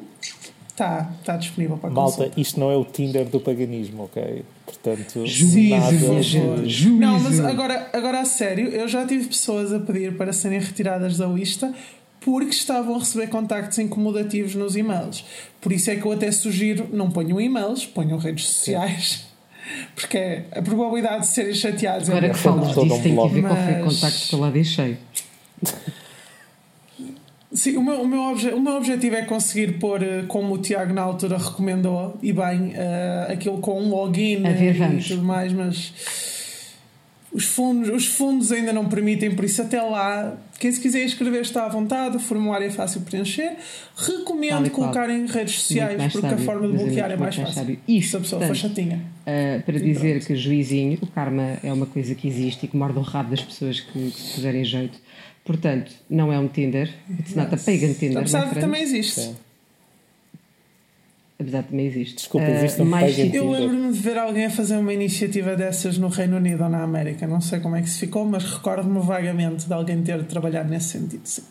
está tá disponível para Malta, consulta. isto não é o Tinder do paganismo, ok? Portanto, Juízo, nada... Juízo. Não, mas agora, agora a sério, eu já tive pessoas a pedir para serem retiradas da lista porque estavam a receber contactos incomodativos nos e-mails. Por isso é que eu até sugiro não ponham e-mails, ponham redes sociais. Porque é a probabilidade de serem chateados Agora é que falas disso, tem que ver qual foi o contacto que eu lá deixei. Sim, o meu, o, meu obje, o meu objetivo é conseguir pôr, eh, como o Tiago na altura recomendou, e bem, uh, aquilo com um login ver, e tudo mais, mas os fundos, os fundos ainda não permitem, por isso até lá, quem se quiser inscrever está à vontade, o formulário é fácil de preencher. Recomendo colocar em redes sociais porque sábio, a forma de bloquear é mais fácil. Isto, se a pessoa portanto, chatinha. Uh, para dizer pronto. que juizinho, o karma é uma coisa que existe e que morde o rabo das pessoas que, que se puserem jeito. Portanto, não é um Tinder, it's not a pagan Tinder. Apesar de também existe. Sim apesar de também existe. Desculpa, existe uh, mais Eu lembro-me de ver alguém a fazer uma iniciativa dessas no Reino Unido ou na América, não sei como é que se ficou, mas recordo-me vagamente de alguém ter trabalhado nesse sentido, sim.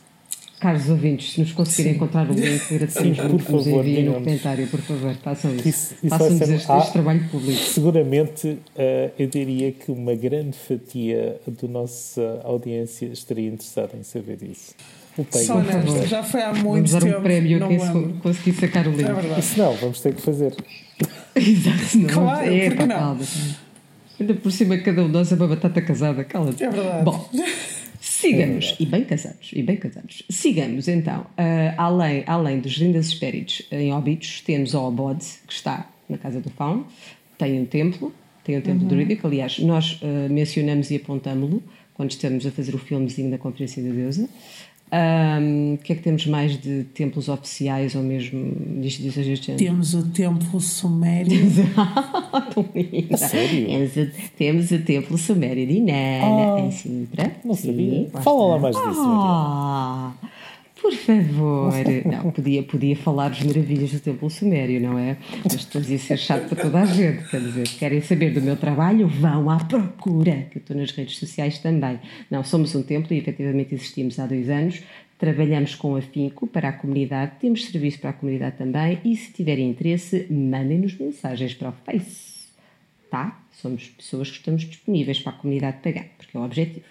Caros ouvintes, se nos conseguirem Sim. encontrar o link, agradecemos muito que nos enviem no comentário, por favor, façam isso. isso, isso Façam-nos este, este, trabalho público. Seguramente, uh, eu diria que uma grande fatia da nossa audiência estaria interessada em saber isso. Só nesta, já foi há muito vamos tempo. um prémio a quem conseguir sacar o livro. É verdade. Isso não, vamos ter que fazer. Exato, não. Claro, é, porque não? Calma. Ainda por cima, cada um de nós é uma batata casada, cala-te. É verdade. Bom, sigamos, é e bem casados, e bem casados. Sigamos então, uh, além, além dos lindas espíritos em Óbitos, temos o Obode, que está na Casa do Fauno, tem um templo, tem um templo uhum. druídico, aliás, nós uh, mencionamos e apontámo-lo quando estamos a fazer o filmezinho da Conferência da Deusa. Um, o que é que temos mais de templos oficiais ou mesmo de instituições deste género? Temos o templo sumério. Sério? Temos o, temos o templo sumério de Inanna, oh, em Sintra. Não sabia. Sim, Fala lá mais disso. Oh, por favor. Não, podia, podia falar das maravilhas do templo sumério, não é? Mas depois ia ser chato para toda a gente. Quer dizer, querem saber do meu trabalho? Vão à procura, que eu estou nas redes sociais também. Não, somos um templo e efetivamente existimos há dois anos. Trabalhamos com afinco para a comunidade, temos serviço para a comunidade também e se tiverem interesse, mandem-nos mensagens para o Face. Tá? Somos pessoas que estamos disponíveis para a comunidade pagar, porque é o objetivo.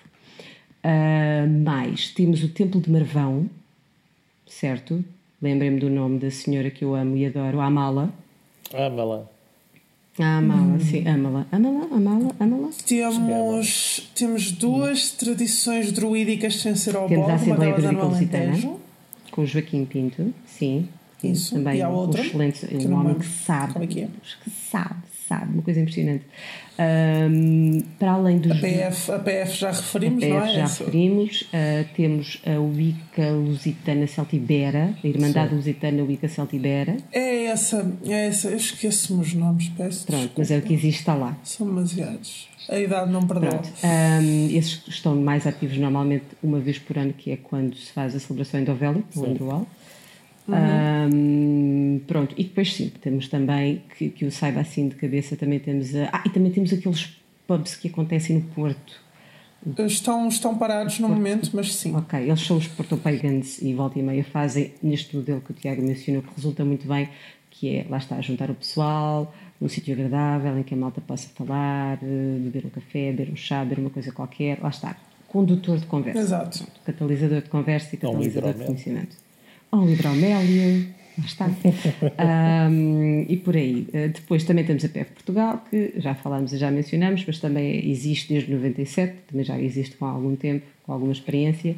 Uh, mais, temos o Templo de Marvão, certo? Lembrem-me do nome da senhora que eu amo e adoro, a Amala. Amala. Amala, hum. sim, Amala. Amala, Amala, Amala. Temos, temos duas hum. tradições druídicas sem ser ao Temos a Assembleia Druídica Lusitana, com o Joaquim Pinto, sim. Isso, também e a outra, um excelente, um homem que sabe, é que, é. que sabe, sabe, uma coisa impressionante. Um, para além dos. A PF, a PF já referimos, a PF não é? Já referimos. Uh, temos a Wicca Lusitana Celtibera, a Irmandade Sim. Lusitana Wicca Celtibera. É essa, é essa, eu esqueço-me os nomes, peço. Pronto, desculpa. mas é o que existe, está lá. São demasiados. A idade não perdoa. Um, esses estão mais ativos normalmente uma vez por ano, que é quando se faz a celebração em Dovelli, no anual. Uhum. Um, pronto, e depois sim, temos também, que, que eu saiba assim de cabeça, também temos a, ah, e também temos aqueles pubs que acontecem no Porto. Estão, estão parados no momento, mas sim. Ok, eles são os Porto Pagans e volta e meia fazem neste modelo que o Tiago mencionou, que resulta muito bem, que é, lá está, juntar o pessoal, num sítio agradável, em que a malta possa falar, eh, beber um café, beber um chá, beber uma coisa qualquer, lá está, condutor de conversa. Exato. Catalisador de conversa e catalisador de conhecimento ao hidromélio, lá está. um, e por aí. Uh, depois também temos a PF Portugal, que já falámos e já mencionamos, mas também existe desde 97, também já existe com algum tempo, com alguma experiência.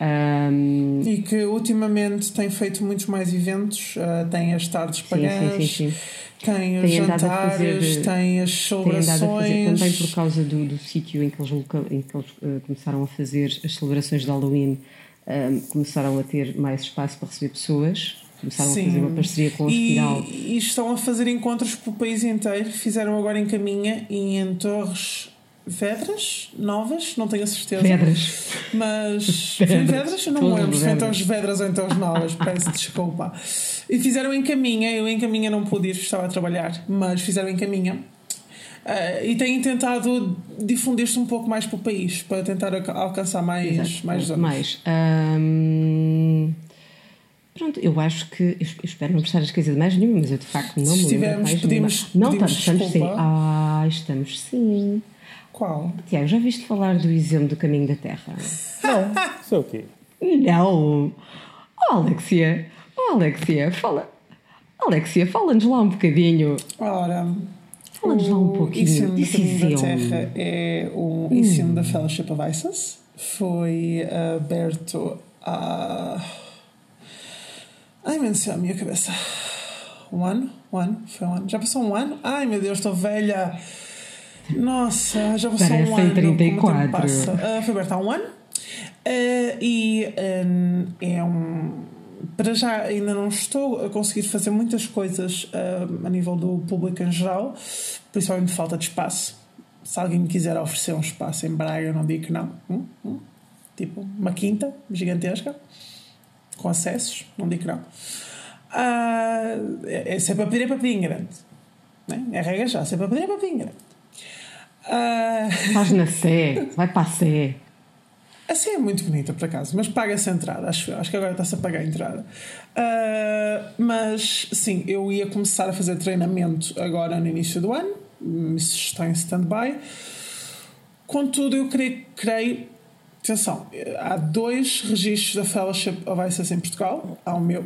Um, e que ultimamente tem feito muitos mais eventos, uh, tem as tardes pagãs, sim, sim, sim, tem os tem jantares, tem as celebrações. Tem fazer também por causa do, do sítio em que eles, em que eles uh, começaram a fazer as celebrações de Halloween um, começaram a ter mais espaço para receber pessoas, começaram Sim. a fazer uma parceria com o hospital. E, e estão a fazer encontros pelo país inteiro. Fizeram agora em Caminha e em Torres Vedras, novas, não tenho a certeza. Vedras. Mas. Vedras, Vedras? Eu não me lembro se foi Torres Vedras ou em Torres Novas, peço desculpa. E fizeram em Caminha, eu em Caminha não pude ir, estava a trabalhar, mas fizeram em Caminha. Uh, e têm tentado difundir-se um pouco mais pelo país para tentar alcançar mais, mais zonas. Mais. Um, pronto, eu acho que. Eu espero não prestar a esquecer de mais nenhuma, mas eu de facto não me lembro mais pedimos, nenhuma. Não, estamos, estamos sim. Ah, estamos sim. Qual? Tiago, já viste falar do exemplo do caminho da Terra? Não. É o quê? Não. Oh, Alexia. Oh, Alexia, fala. Alexia, fala-nos lá um bocadinho. Ora. Fala-nos lá um pouquinho. O Caminho da Terra é o hum. ensino da Fellowship of ISIS. Foi aberto a. Ai, meu Deus, a minha cabeça. Um ano? Um ano? Foi um ano? Já passou um ano? Ai, meu Deus, estou velha. Nossa, já passou Parece um ano. 34. Passa. Uh, foi aberto há um ano. Uh, e um, é um para já ainda não estou a conseguir fazer muitas coisas uh, a nível do público em geral, principalmente falta de espaço. Se alguém me quiser oferecer um espaço em Braga, eu não digo que não. Hum, hum. Tipo, uma quinta gigantesca, com acessos, não digo que não. Uh, é, é para pedir, é para pedir em grande. Né? É regra já, se é para pedir, é para pedir em grande. Uh... Faz na Sé, vai para a Sé. Assim é muito bonita, por acaso, mas paga-se a entrada, acho Acho que agora está-se a pagar a entrada. Uh, mas, sim, eu ia começar a fazer treinamento agora no início do ano. Isso está em stand-by. Contudo, eu creio, creio. Atenção, há dois registros da Fellowship of ISIS em Portugal. Há o meu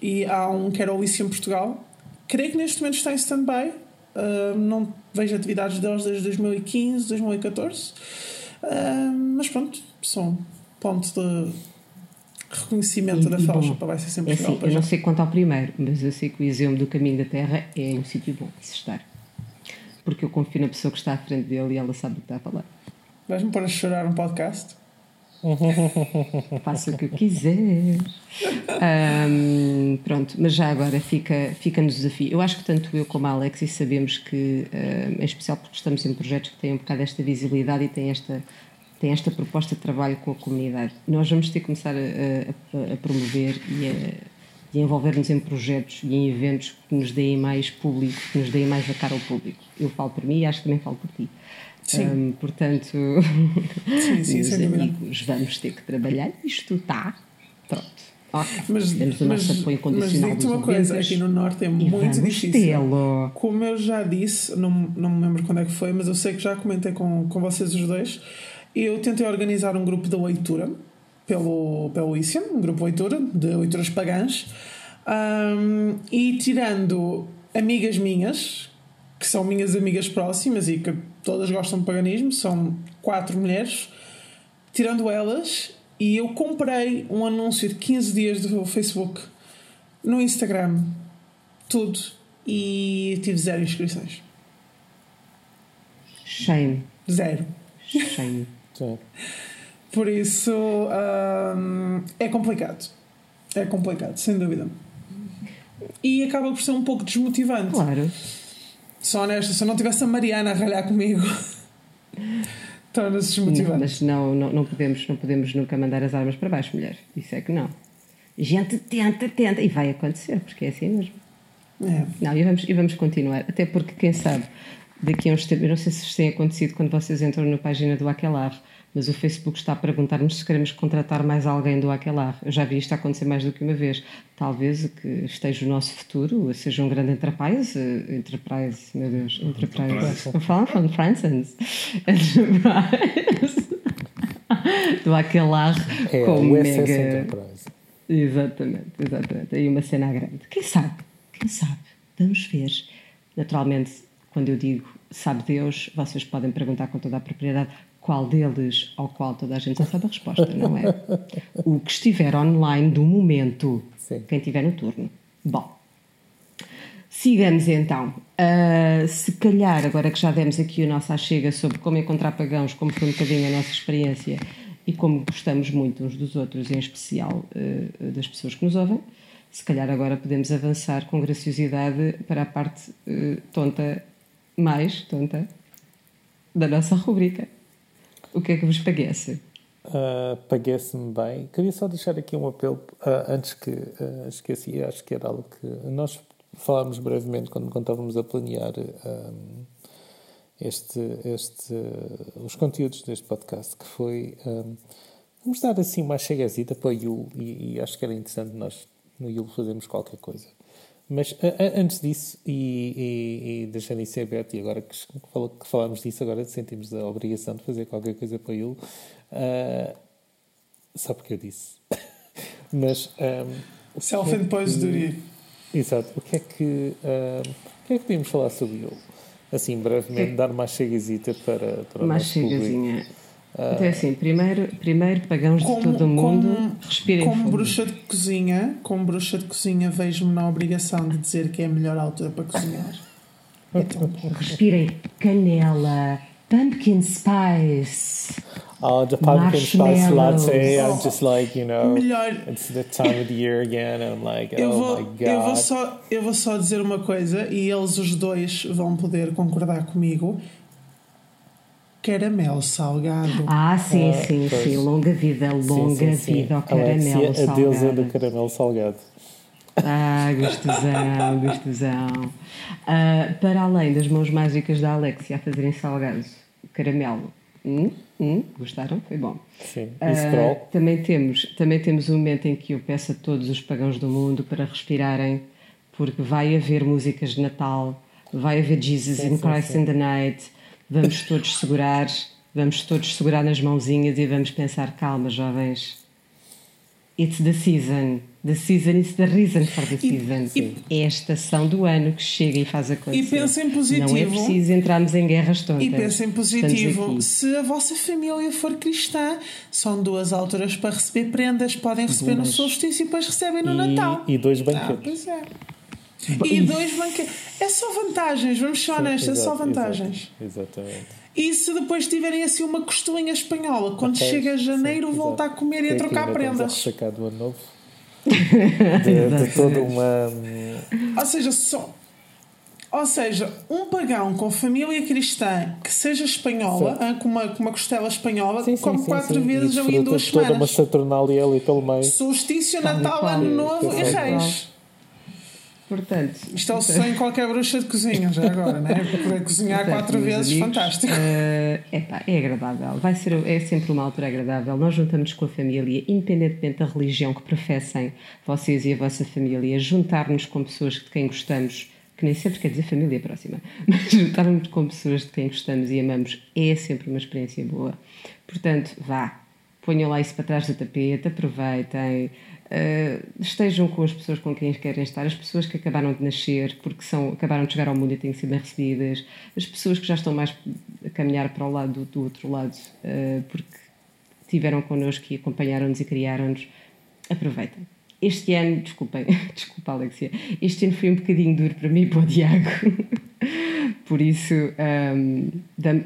e há um que era o Elysium Portugal. Creio que neste momento está em stand-by. Uh, não vejo atividades deles desde 2015, 2014. Uh, mas pronto, são ponto de reconhecimento e, da Fellowship vai ser sempre é assim, Eu não sei quanto ao primeiro, mas eu sei que o exemplo do Caminho da Terra é um sítio bom de se estar. Porque eu confio na pessoa que está à frente dele e ela sabe o que está a falar. Vais-me pôr a chorar um podcast? Faça o que eu quiser. Um, pronto, mas já agora fica, fica nos desafio. Eu acho que tanto eu como a Alexis sabemos que, um, em especial porque estamos em projetos que têm um bocado esta visibilidade e têm esta, têm esta proposta de trabalho com a comunidade, nós vamos ter que começar a, a, a promover e a e envolver-nos em projetos e em eventos que nos deem mais público, que nos deem mais a cara ao público. Eu falo por mim e acho que também falo por ti. Sim. Portanto, sim, sim, meus amigos, vamos ter que trabalhar. Isto está. Pronto. Okay. Mas, Temos o nosso mas, apoio condicional. Mas digo-te uma coisa: aqui no Norte é muito difícil. Como eu já disse, não, não me lembro quando é que foi, mas eu sei que já comentei com, com vocês os dois. Eu tentei organizar um grupo de leitura pelo, pelo ICIAM, um grupo de leitura, de leituras pagãs, um, e tirando amigas minhas, que são minhas amigas próximas e que todas gostam de paganismo, são quatro mulheres, tirando elas, e eu comprei um anúncio de 15 dias do Facebook no Instagram, tudo, e tive zero inscrições. Shame. Zero. Shame. Por isso hum, é complicado. É complicado, sem dúvida. E acaba por ser um pouco desmotivante. Claro. Só honesta, se eu não tivesse a Mariana a ralhar comigo, torna-se desmotivante. Mas não, não, não, podemos, não podemos nunca mandar as armas para baixo, mulher. Isso é que não. Gente, tenta, tenta. E vai acontecer, porque é assim mesmo. É. Não, e vamos, e vamos continuar. Até porque, quem sabe, daqui a uns tempos, eu não sei se isto tem acontecido quando vocês entram na página do Aquelar, mas o Facebook está a perguntar-nos se queremos contratar mais alguém do Aquelar. Eu já vi isto acontecer mais do que uma vez. Talvez que esteja o nosso futuro, seja um grande enterprise, enterprise, meu Deus, enterprise. Não falam from Francis. Enterprise. do Aquelar é, com mega. Enterprise. Exatamente, exatamente. Aí uma cena grande. Quem sabe? Quem sabe? Vamos ver. Naturalmente, quando eu digo sabe Deus, vocês podem perguntar com toda a propriedade qual deles ao qual toda a gente já sabe a resposta, não é? O que estiver online do momento, Sim. quem tiver no turno. Bom, sigamos então. Uh, se calhar, agora que já demos aqui o nosso achega sobre como encontrar pagãos, como foi um bocadinho a nossa experiência e como gostamos muito uns dos outros, em especial uh, das pessoas que nos ouvem, se calhar agora podemos avançar com graciosidade para a parte uh, tonta, mais tonta, da nossa rubrica. O que é que vos paguece? Uh, paguece-me bem. Queria só deixar aqui um apelo, uh, antes que uh, esqueci, acho que era algo que nós falámos brevemente quando, quando estávamos a planear um, este, este, os conteúdos deste podcast, que foi um, vamos dar assim uma chegazita para o Yul e, e acho que era interessante nós no Yul fazermos qualquer coisa. Mas antes disso, e, e, e deixando isso aberto, e agora que, que falamos disso, agora sentimos a obrigação de fazer qualquer coisa para ele, uh, só porque eu disse. Mas. Um, Self-imposed é. Exato. O que é que. Um, o que é que podíamos falar sobre ele? Assim, brevemente, dar uma chegazita para, para uma chegazinha. Então é assim, primeiro, primeiro pagãos como, de todo o mundo, como, respirem Como fundo. bruxa de cozinha, como bruxa de cozinha, vejo-me na obrigação de dizer que é a melhor altura para cozinhar. Então, respirem canela, pumpkin spice. Oh, the pumpkin spice latte. I'm just like, you know, melhor. it's the time of the year again, and I'm like, eu oh vou, my god. Eu vou, só, eu vou só dizer uma coisa e eles os dois vão poder concordar comigo caramelo salgado. Ah, sim, sim, pois. sim. Longa vida, longa sim, sim, sim. vida ao caramelo Alexia, salgado. a deusa do caramelo salgado. Ah, gostosão, gostosão. Ah, para além das mãos mágicas da Alexia a fazerem salgados, caramelo. Hum, hum, gostaram? Foi bom. Sim. Ah, também, temos, também temos um momento em que eu peço a todos os pagãos do mundo para respirarem, porque vai haver músicas de Natal, vai haver Jesus Sim, in sim, Christ sim. in the Night, vamos todos segurar, vamos todos segurar nas mãozinhas e vamos pensar, calma jovens, it's the season, the season is the reason for the season. e- é a estação do ano que chega e faz acontecer. E pensem positivo. Não é preciso entrarmos em guerras tontas. E pensem positivo. Se a vossa família for cristã, são duas alturas para receber prendas. Podem receber no Duas. solstício e depois recebem no E, Natal. e dois Ah, banquetes. pois é. E dois banquetes. É só vantagens, vamos ser honestos, é só vantagens. Exatamente. E se depois tiverem assim uma costelinha espanhola, quando Ok, chega janeiro, sim, volta a comer e a aqui trocar prendas. Do ano novo. De, de toda uma. Ou seja, só. Ou seja, um pagão com família cristã que seja espanhola, ah, com uma, com uma costela espanhola, Sim, come sim, quatro sim. vezes ou em duas desfruta toda uma semanas. Saturnalia ali pelo meio. Solstício, Tal Natal. Ano Novo e e Reis. Portanto, Isto é o sonho de qualquer bruxa de cozinha, já agora, não é? Poder cozinhar Portanto, quatro vezes, amigos, fantástico. eh, epá, é agradável. Vai ser, é sempre uma altura agradável. Nós juntamos com a família, independentemente da religião que professem, vocês e a vossa família, juntar-nos com pessoas de quem gostamos, que nem sempre quer dizer família próxima, mas juntar-nos com pessoas de quem gostamos e amamos é sempre uma experiência boa. Portanto, vá, ponham lá isso para trás do tapete, aproveitem, Uh, estejam com as pessoas com quem querem estar, as pessoas que acabaram de nascer, porque são, acabaram de chegar ao mundo e têm sido bem recebidas, as pessoas que já estão mais a caminhar para o lado do outro lado, uh, porque tiveram connosco e acompanharam-nos e criaram-nos, aproveitem. Este ano, desculpem, desculpa Alexia, este ano foi um bocadinho duro para mim e para o Diago. Por isso, um,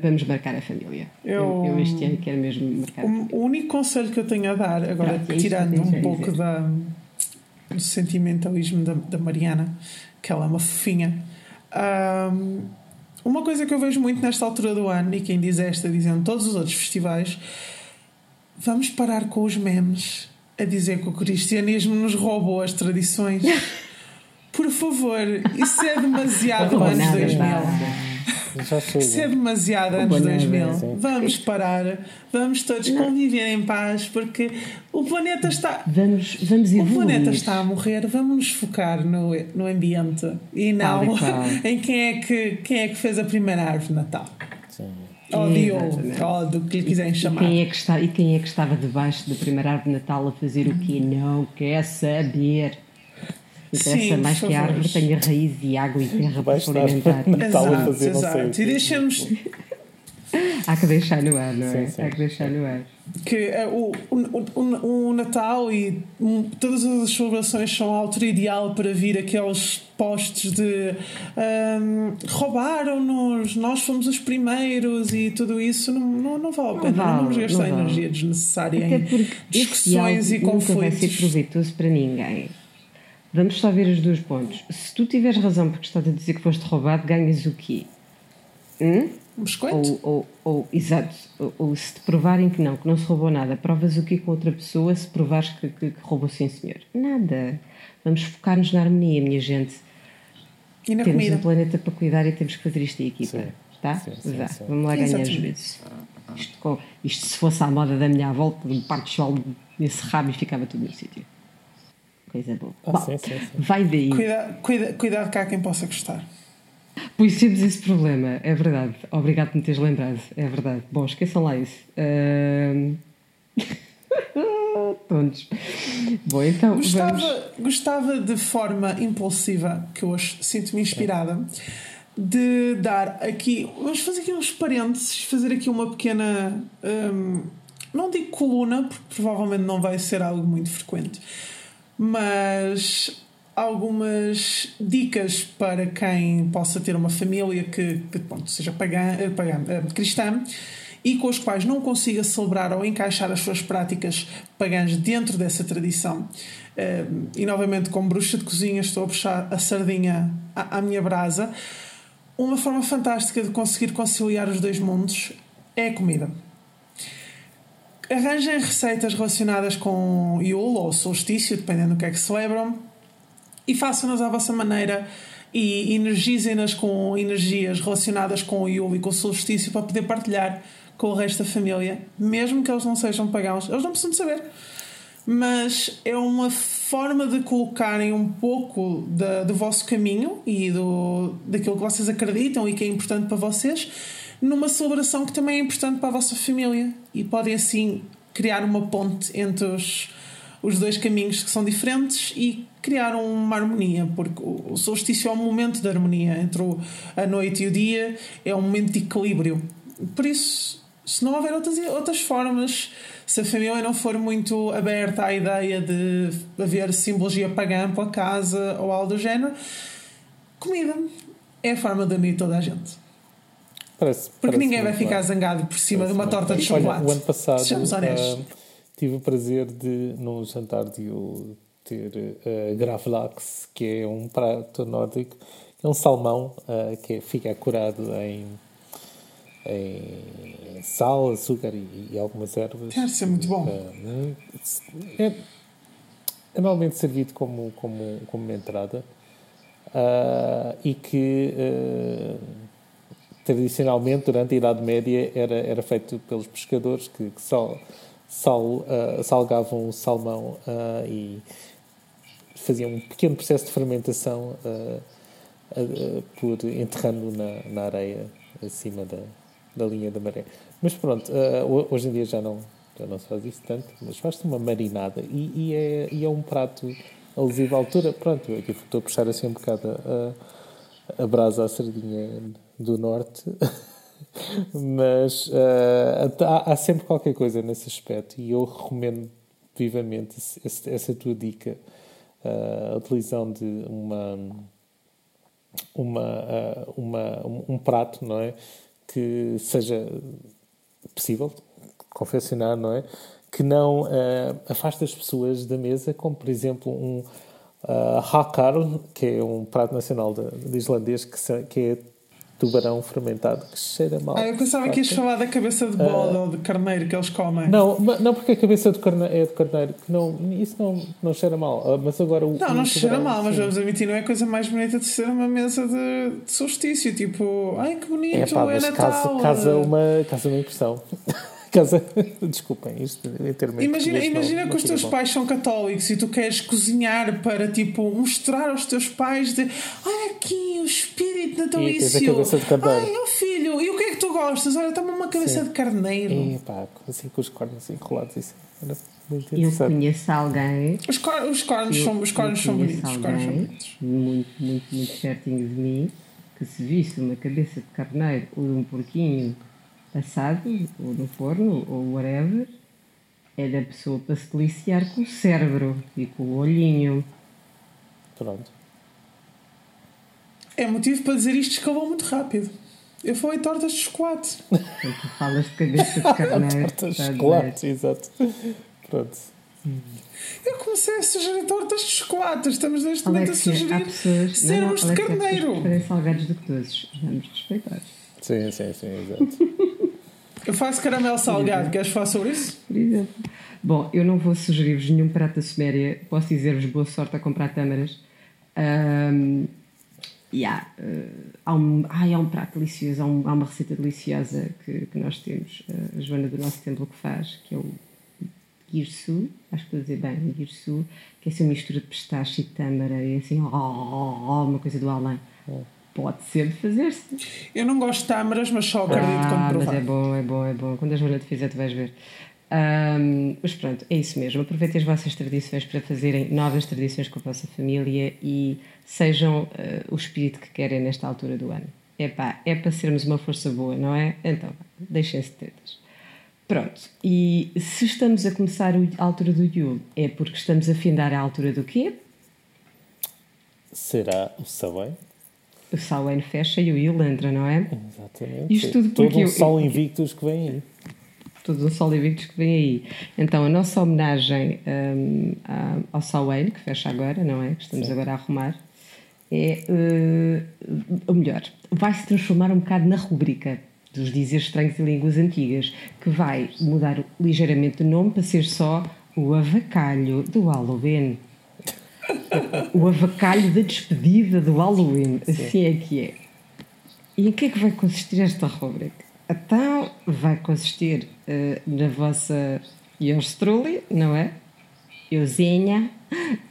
vamos marcar a família. Eu, eu, este ano quero mesmo marcar o, o único conselho que eu tenho a dar, agora Pronto, é tirando um pouco da, do sentimentalismo da, da Mariana, que ela é uma fofinha, um, uma coisa que eu vejo muito nesta altura do ano, e quem diz esta dizendo todos os outros festivais, vamos parar com os memes a dizer que o cristianismo nos roubou as tradições. Por favor, isso é demasiado anos 2000. Isso é demasiado anos 2000. Vamos parar, vamos todos conviver em paz, porque o planeta está. Vamos, vamos O planeta está a morrer, vamos nos focar no, no ambiente e não em quem é, que, quem é que fez a primeira árvore de Natal. Sim. Ou de ou do que lhe quiserem chamar. E quem, é que está, e quem é que estava debaixo da primeira árvore de Natal a fazer o que não quer saber? Interessa mais que a árvore tenha raiz e água e terra para se alimentar. Exato, exato. E deixamos. Há que deixar no ar, não é? Sim, sim. Há que deixar no ar. Que uh, o, o, o, o, Natal e um, todas as celebrações são a altura ideal para vir aqueles postos de um, roubaram-nos, nós fomos os primeiros e tudo isso não, não, não vale a pena. Não, vale, não vamos gastar energia desnecessária Até em discussões e conflitos. Nunca vai ser proveitoso para ninguém. Vamos só ver os dois pontos. Se tu tiveres razão porque estás a dizer que foste roubado, ganhas o quê? Hum? Um biscoito? Ou, ou, ou exato. Ou, ou, se te provarem que não, que não se roubou nada, provas o quê com outra pessoa se provares que, que, que roubou sim senhor? Nada. Vamos focar-nos na harmonia, minha gente. E na temos comida. um planeta para cuidar e temos que fazer isto em equipa. Sim. Tá? Sim, sim, sim. Vamos lá ganhar as vezes. Isto, isto, se fosse à moda da minha volta, um par de sol nesse rabo e ficava tudo no sítio coisa boa. Ah, Bom, sim, sim, sim. Vai daí. Cuida, cuida, cuidado cá quem possa gostar. Pois temos esse problema, é verdade. Obrigado por me teres lembrado, é verdade. Bom, esqueçam lá isso. Uh... Tontos. Bom, então. Gostava, vamos... gostava de forma impulsiva, que hoje sinto-me inspirada, de dar aqui. Vamos fazer aqui uns parênteses, fazer aqui uma pequena. Um, não digo coluna, porque provavelmente não vai ser algo muito frequente mas algumas dicas para quem possa ter uma família que, que pronto, seja pagã, eh, pagã, eh, cristã e com os quais não consiga celebrar ou encaixar as suas práticas pagãs dentro dessa tradição. Eh, e novamente, como bruxa de cozinha, estou a puxar a sardinha à, à minha brasa. Uma forma fantástica de conseguir conciliar os dois mundos é a comida Arranjem receitas relacionadas com Yule ou solstício, dependendo do que é que celebram, e façam-nas à vossa maneira e energizem-nas com energias relacionadas com o Yule e com o solstício para poder partilhar com o resto da família, mesmo que eles não sejam pagãos. Eles não precisam de saber. Mas é uma forma de colocarem um pouco da, do vosso caminho e do, daquilo que vocês acreditam e que é importante para vocês numa celebração que também é importante para a vossa família e podem assim criar uma ponte entre os, os dois caminhos que são diferentes e criar uma harmonia, porque o solstício é um momento de harmonia entre a noite e o dia, é um momento de equilíbrio. Por isso, se não houver outras, outras formas, se a família não for muito aberta à ideia de haver simbologia pagã pela casa ou algo do género, comida é a forma de unir toda a gente. Parece, Porque parece ninguém vai ficar zangado por cima de uma torta de chocolate. Olha, o ano passado uh, tive o prazer de, no jantar de eu ter uh, gravlax, que é um prato nórdico, é um salmão uh, que fica curado em, em sal, açúcar e, e algumas ervas. Deve ser muito bom. Uh, é, é, normalmente servido como, como, como uma entrada. Uh, e que tradicionalmente, durante a Idade Média, era, era feito pelos pescadores que, que sal, sal, uh, salgavam o salmão uh, e faziam um pequeno processo de fermentação uh, por enterrando na, na areia acima da, da linha da maré. Mas pronto, hoje em dia já não, já não se faz isso tanto, mas faz-te uma marinada e, e, é, e é um prato alusivo à altura. Pronto, aqui estou a puxar assim um bocado a, a brasa à sardinha do norte, mas uh, há, há, sempre qualquer coisa nesse aspecto e eu recomendo vivamente esse, essa tua dica, uh, a utilização de uma uma, uh, uma, um, prato, não é? Que seja possível confeccionar, não é? Que não afaste as pessoas da mesa, como por exemplo um uh, que é um prato nacional de, de islandês, que, que é tubarão fermentado que cheira mal. Ah, eu pensava que ias falar da cabeça de bode uh, ou de carneiro que eles comem. Não, não porque a cabeça de carneiro, é de carneiro, que não, isso não, não cheira mal. Ah, mas agora o. Não, não cheira mal, mas vamos admitir, não é a coisa mais bonita de ser uma mesa de, de solstício. Tipo, ai que bonito, é, pá, é Natal. Casa, casa, uma, casa uma impressão. casa. Desculpem, isto em termos Imagina, imagina não, que os teus bom. pais são católicos e tu queres cozinhar para tipo mostrar aos teus pais de olha aqui o espírito natalício. Ai, meu filho, e o que é que tu gostas? Olha, toma uma cabeça Sim. de carneiro. E pá, assim com os cornos enrolados, isso era muito Eu conheço alguém. Os, cor os cornos eu, são, os cornos são bonitos. Alguém, os cornos são bonitos. Muito, muito, muito pertinho de mim que se visse uma cabeça de carneiro ou de um porquinho assado, ou no forno, ou whatever, é da pessoa para se deliciar com o cérebro e com o olhinho. Pronto. É motivo para dizer isto escalou muito rápido. Eu falei tortas de chocolate. Tu falas de cabeça de carneiro. tortas de chocolate, exato. Pronto. Eu comecei a sugerir tortas de chocolate. Estamos neste momento a sugerir cérebros de carneiro. Parecem salgados ductosos. Vamos respeitar. Sim, sim, sim, exato. Eu faço caramelo salgado, queres falar sobre isso? Por exemplo. Bom, eu não vou sugerir-vos nenhum prato da Suméria, posso dizer-vos boa sorte a comprar tâmaras. Um, yeah, uh, há, um, ai, há um prato delicioso, há, um, há uma receita deliciosa que, que nós temos, uh, a Joana do nosso templo que faz, que é o girsu, acho que estou a dizer bem, girsu, que é assim uma mistura de pistache e tâmara, e assim, oh, oh, oh, uma coisa do além. Oh pode ser de fazer-se. Eu não gosto de tâmaras, mas só acredito ah, quando provar. Mas é bom, é bom, é bom. Quando a Joana te fizer, tu vais ver. Um, mas pronto, é isso mesmo. Aproveitem as vossas tradições para fazerem novas tradições com a vossa família e sejam uh, o espírito que querem nesta altura do ano. É pá, é para sermos uma força boa, não é? Então, deixem-se de tetas. Pronto, e se estamos a começar a altura do Yule, é porque estamos a findar a altura do quê? Será o Sabem? O Samhain fecha e o Will entra, não é? Exatamente. Isto tudo porque Todo um sol invictus que vem aí. Todo um sol invictus que vem aí. Então, a nossa homenagem um, ao Samhain, que fecha agora, não é? Que estamos Sim. agora a arrumar, é, uh, ou melhor, vai se transformar um bocado na rubrica dos dizeres estranhos e línguas antigas, que vai mudar ligeiramente de nome para ser só o avacalho do Halloween o avacalho da despedida do Halloween. Sim. Assim é que é. E em que é que vai consistir esta rubrica? Então, vai consistir uh, na vossa yours truly, não é? Euzinha,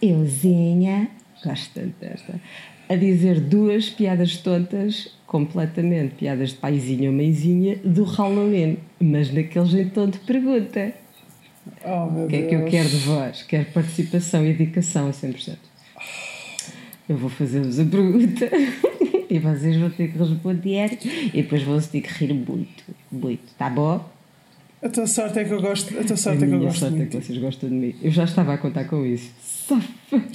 Euzinha, gosto tanto desta, a dizer duas piadas tontas, completamente piadas de paizinho ou mãezinha, do Halloween, mas naqueles em tom de pergunta. Oh, o que é que eu quero de vós? Quero participação e dedicação a 100%. Eu vou fazer-vos a pergunta e vocês vão ter que responder e depois vão ter que rir muito, muito, tá bom? A tua sorte é que eu gosto, a tua sorte a é que eu gosto sorte muito. é que vocês gostam de mim. Eu já estava a contar com isso.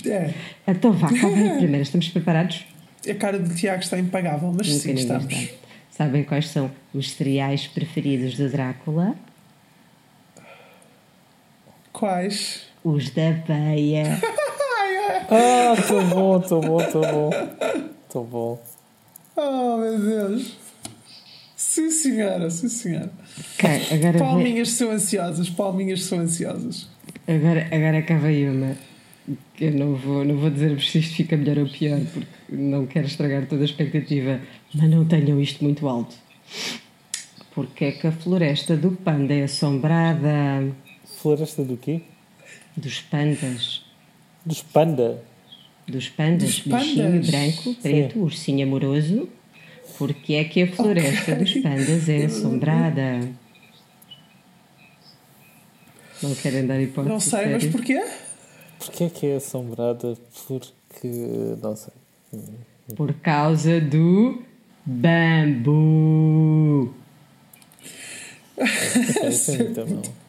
É. Então vá, calma aí primeiro, estamos preparados? A cara do Tiago está impagável, mas Nunca sim, estamos. Está. Sabem quais são os cereais preferidos do Drácula? Quais? Os da veia. ah, tô bom, tô bom, tô bom. Tô bom. Oh, meu Deus. Sim, senhora, sim, senhora. Okay, agora palminhas são ansiosas, palminhas são ansiosas. Agora, agora veio uma. Eu não vou, não vou dizer-vos se isto fica melhor ou pior, porque não quero estragar toda a expectativa, mas não tenham isto muito alto. Porque é que a floresta do panda é assombrada? Floresta do quê? Dos pandas. Dos panda? Dos pandas. Dos pandas. Bichinho branco, preto, Sim. ursinho amoroso. Porque é que a floresta okay. dos pandas é assombrada? Não querem dar hipótese. Não sei, mas porquê? Porquê é que é assombrada? Porque. Não sei. Por causa do bambu. Isso é muito.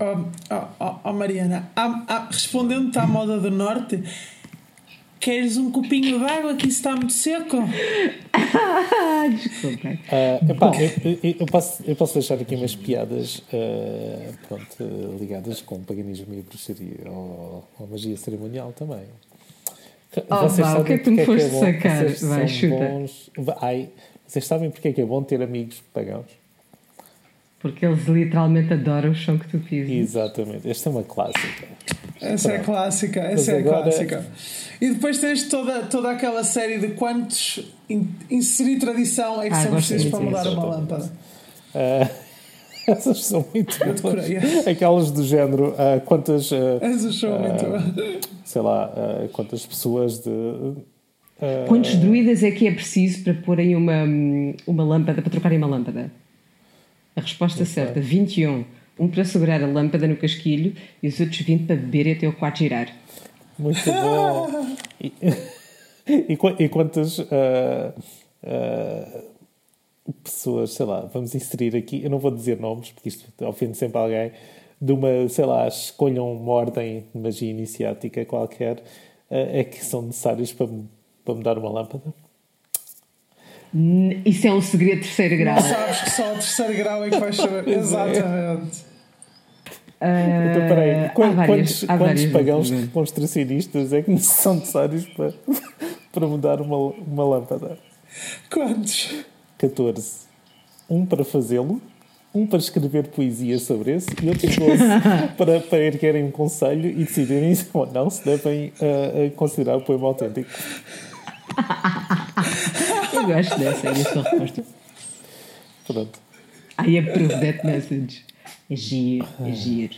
Oh, oh, oh, oh, Mariana, ah, ah, respondendo-te à moda do norte, queres um copinho de água que isso está muito seco? Desculpa. Uh, epá, eu, eu, eu, posso, eu posso deixar aqui umas piadas uh, pronto, ligadas com paganismo e bruxaria ou, ou magia cerimonial também. Oh, vocês vá, o que é que tu me foste é sacar? Vai, chuta. Bons... Ai, vocês sabem porque é que é bom ter amigos pagãos? Porque eles literalmente adoram o chão que tu pisas. Exatamente. Esta é uma clássica. Essa Pronto. é clássica, essa Mas é agora... clássica. E depois tens toda, toda aquela série de quantos inserir tradição é que ah, são precisos para mudar uma lâmpada. Uh, essas são muito boas. Aquelas do género, uh, quantas. Uh, essas são muito Sei lá, quantas pessoas de. Quantos druidas é que é preciso para porem uma, uma lâmpada, para trocarem uma lâmpada? A resposta certa, 21. Um para segurar a lâmpada no casquilho e os outros 20 para beber e até o quarto girar. Muito bom! e, e, e, quantas uh, uh, pessoas, sei lá, vamos inserir aqui, eu não vou dizer nomes porque isto ofende sempre alguém, de uma, sei lá, escolham uma ordem de magia iniciática qualquer, uh, é que são necessários para, para mudar uma lâmpada? Isso é um segredo de terceiro grau. Sabes que só o terceiro grau é que vais saber. Exatamente. Uh, então, peraí, quantos, várias, quantos pagãos construcionistas é que são necessários para, para mudar uma, uma lâmpada? Quantos? 14. Um para fazê-lo, um para escrever poesia sobre esse e outros 12 para, para erguerem um conselho e decidirem se ou não se devem uh, considerar o poema autêntico. Eu gosto dessa, é a sua resposta. Pronto. I approve that message. É giro, é ah, giro.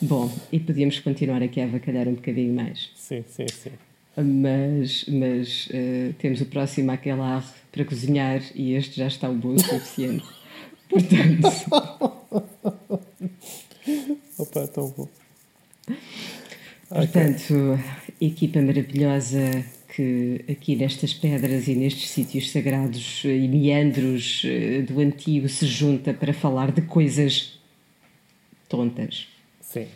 Bom, e podíamos continuar aqui a avacalhar um bocadinho mais. Sim, sim, sim. Mas, mas uh, temos o próximo aquelarre para cozinhar e este já está o bom o suficiente. Portanto. Opa, tão bom. Portanto, okay. equipa maravilhosa que aqui nestas pedras e nestes sítios sagrados e meandros eh, do antigo se junta para falar de coisas tontas. Sim.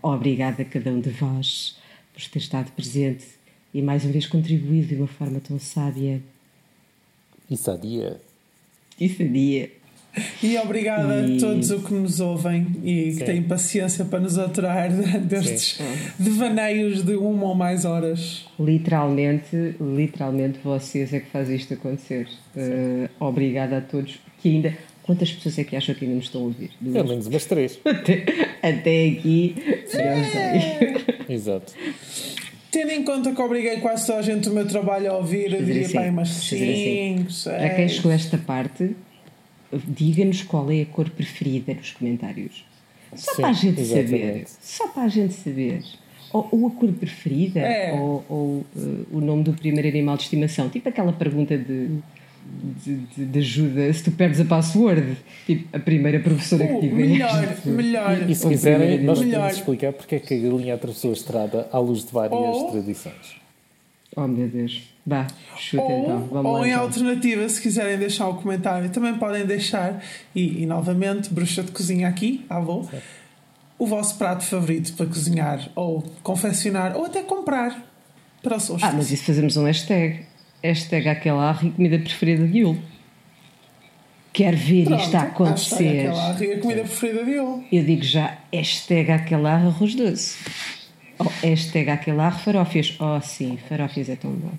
Obrigada a cada um de vós por ter estado presente e mais uma vez contribuído de uma forma tão sábia. E sadia. E sadia. E obrigada e... a todos o que nos ouvem e Sim. que têm paciência para nos aturar durante estes devaneios de uma ou mais horas. Literalmente, literalmente vocês é que fazem isto acontecer. Uh, obrigada a todos que ainda. Quantas pessoas é que acham que ainda nos estão a ouvir? Pelo menos umas três. Até, até aqui. Exato. Tendo em conta que obriguei quase toda a gente do meu trabalho a ouvir, eu diria assim, aí umas 5, assim. Para quem chegou a esta parte, diga-nos qual é a cor preferida nos comentários. Só Sim, para a gente exatamente. saber. Só para a gente saber. Ou, ou a cor preferida, é. ou, ou uh, o nome do primeiro animal de estimação. Tipo aquela pergunta de, de, de, de ajuda se tu perdes a password. Tipo, a primeira professora uh, que tiveste. Melhor, melhor. E, e se quiserem, nós podemos explicar porque é que a galinha atravessou a estrada à luz de várias oh. tradições. Oh meu Deus. Vá, chuta ou, então. Vamos ou lá, em então. alternativa, se quiserem deixar o comentário, também podem deixar. E, e novamente, bruxa de cozinha aqui, alô. Certo. O vosso prato favorito para cozinhar, ou confeccionar, ou até comprar para o solstício. Ah, mas isso fazemos um hashtag. Hashtag aquela e comida preferida de Yul. Quero ver Pronto, isto a acontecer. Hashtag a comida preferida de Yul. Eu digo já, hashtag aquela arroz doce. Oh, hashtag aquelar farófias. Oh, sim, farófias é tão bom.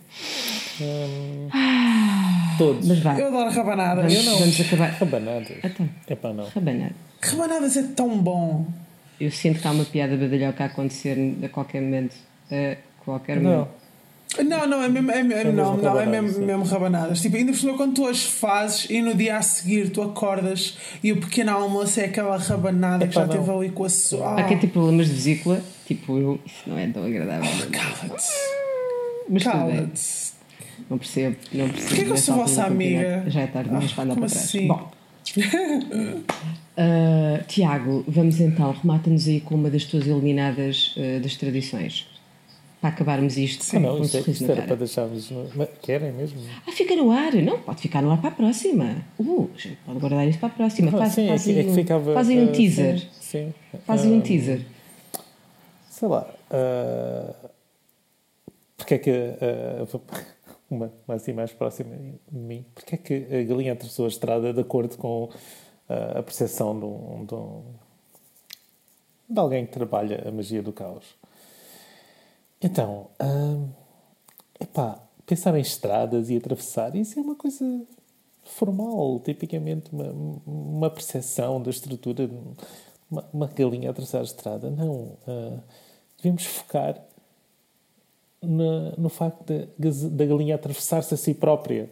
Hum, ah, todos. Mas vai. Eu adoro rabanadas. Vamos, eu não. vamos acabar. Rabanadas. Então, é para não. Rabanada. Rabanadas é tão bom. Eu sinto que há uma piada badalhoca a acontecer a qualquer momento. A qualquer não. momento. Não, não, é mesmo, é, é, não, não, é mesmo, mesmo rabanadas. Tipo, ainda por cima, quando tu as fazes e no dia a seguir tu acordas e o pequeno almoço é aquela rabanada é que já não. teve ali com a sua. Há quem tem problemas de vesícula, tipo eu, isso não é tão agradável. Oh, Cala-te. Mas Cala-te. Não percebo, não percebo. Porquê que eu sou vossa amiga? Já é tarde, mas ah, para andar para trás. Assim? Bom, uh, Tiago, vamos então, remata-nos aí com uma das tuas eliminadas uh, das tradições. Para acabarmos isto Sim, não, isto, é, isto era para deixarmos. No... Querem mesmo? Ah, fica no ar. Não, pode ficar no ar para a próxima. Uh, pode guardar isso para a próxima. Faz, sim, fazem, é que, é que ficava, fazem um teaser. Sim, sim. Fazem um teaser. Sei lá. Uh, porque é que. Uh, uma, uma assim mais próxima de mim. Porque é que a galinha atravessou a estrada de acordo com uh, a percepção de, um, de, um, de alguém que trabalha a magia do caos? Então, uh, epá, pensar em estradas e atravessar, isso é uma coisa formal, tipicamente uma, uma percepção da estrutura de uma, uma galinha atravessar a estrada. Não. Uh, devemos focar na, no facto da galinha atravessar-se a si própria.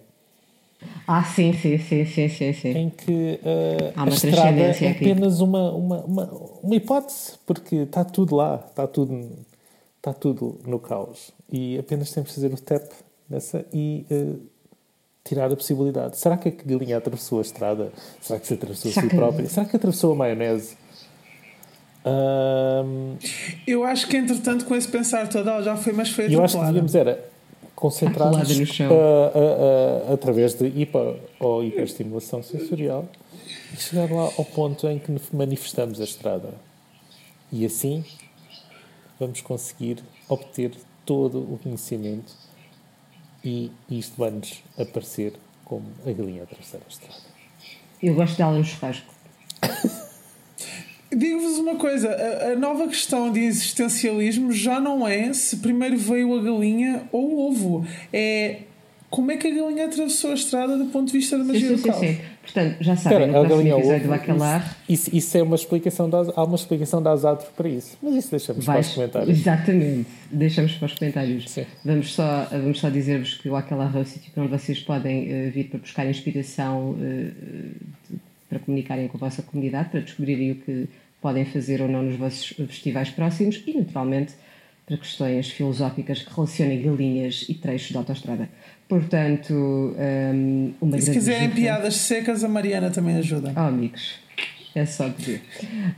Ah, sim, sim, sim, sim, sim. sim. Em que uh, a estrada é apenas uma, uma, uma, uma hipótese, porque está tudo lá, está tudo, está tudo no caos. E apenas temos de fazer o tap nessa e uh, tirar a possibilidade. Será que a galinha atravessou a estrada? Será que se atravessou a si própria? Será que atravessou a maionese? Um, eu acho que, entretanto, com esse pensar todo, já foi mais feita. Eu acho que devíamos era concentrar-nos uh, uh, através de hiper ou hiperestimulação sensorial e chegar lá ao ponto em que manifestamos a estrada. E assim vamos conseguir obter todo o conhecimento e isto vai-nos aparecer como a galinha a atravessar a estrada. Eu gosto dela no churrasco. Digo-vos uma coisa: a, a, nova questão de existencialismo já não é se primeiro veio a galinha ou o ovo. É como é que a galinha atravessou a estrada do ponto de vista da magia sim, sim, local. Sim, sim. Portanto, já sabem, no próximo episódio do Bacalar... Isso, isso, isso, é uma explicação, da, há uma explicação da Azatro para isso. Mas isso deixamos Vais, para os comentários. Exatamente, deixamos para os comentários. Sim. Vamos só, vamos só dizer-vos que o Aquelar é o sítio onde vocês podem uh, vir para buscar inspiração uh, de, para comunicarem com a vossa comunidade, para descobrirem o que podem fazer ou não nos vossos festivais próximos e, naturalmente, para questões filosóficas que relacionem galinhas e trechos de autostrada. Portanto, um, uma e se quiserem piadas secas, a Mariana também ajuda. Oh, amigos, é só dizer.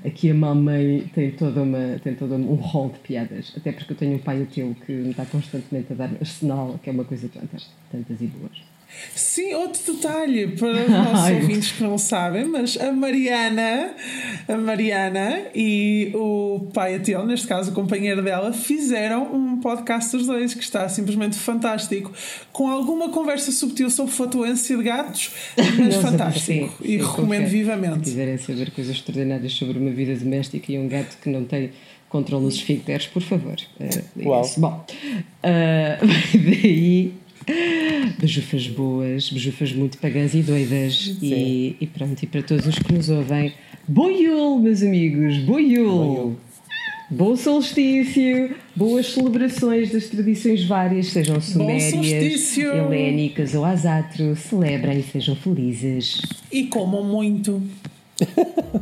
Aqui a mamãe tem, toda uma, tem todo um rol de piadas, até porque eu tenho um pai ateu que me está constantemente a dar arsenal, que é uma coisa tantas, tantas e boas. Sim, outro detalhe para os nossos ouvintes que não sabem, mas a Mariana, a Mariana e o pai Atel, neste caso o companheiro dela, fizeram um podcast dos dois que está simplesmente fantástico, com alguma conversa subtil sobre flutuância de gatos, mas fantástico. Sim, e sim, recomendo vivamente. Se quiserem saber coisas extraordinárias sobre uma vida doméstica e um gato que não tem controle dos esfíncteres, por favor. Uh, Uau. Isso. Bom, uh, daí Bejufas boas, bejufas muito pagãs e doidas. E, e, pronto, e para todos os que nos ouvem, boiul, meus amigos, boiul! Bom solstício, boas celebrações das tradições várias, sejam sumérias, helénicas ou asatro, celebrem e sejam felizes. E comam muito.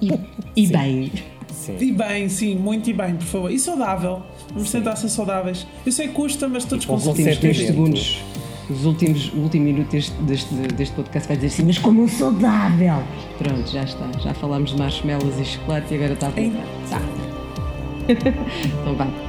E, e bem. Sim. E bem, sim, muito e bem, por favor. E saudável. Vamos tentar ser saudáveis. Eu sei que custa, mas todos conseguimos. 30 segundos os últimos, o último minuto deste, deste, deste podcast vai dizer assim, mas como saudável! Pronto, já está. Já falámos de marshmallows e chocolate e agora está a voltar. Tá. então vá.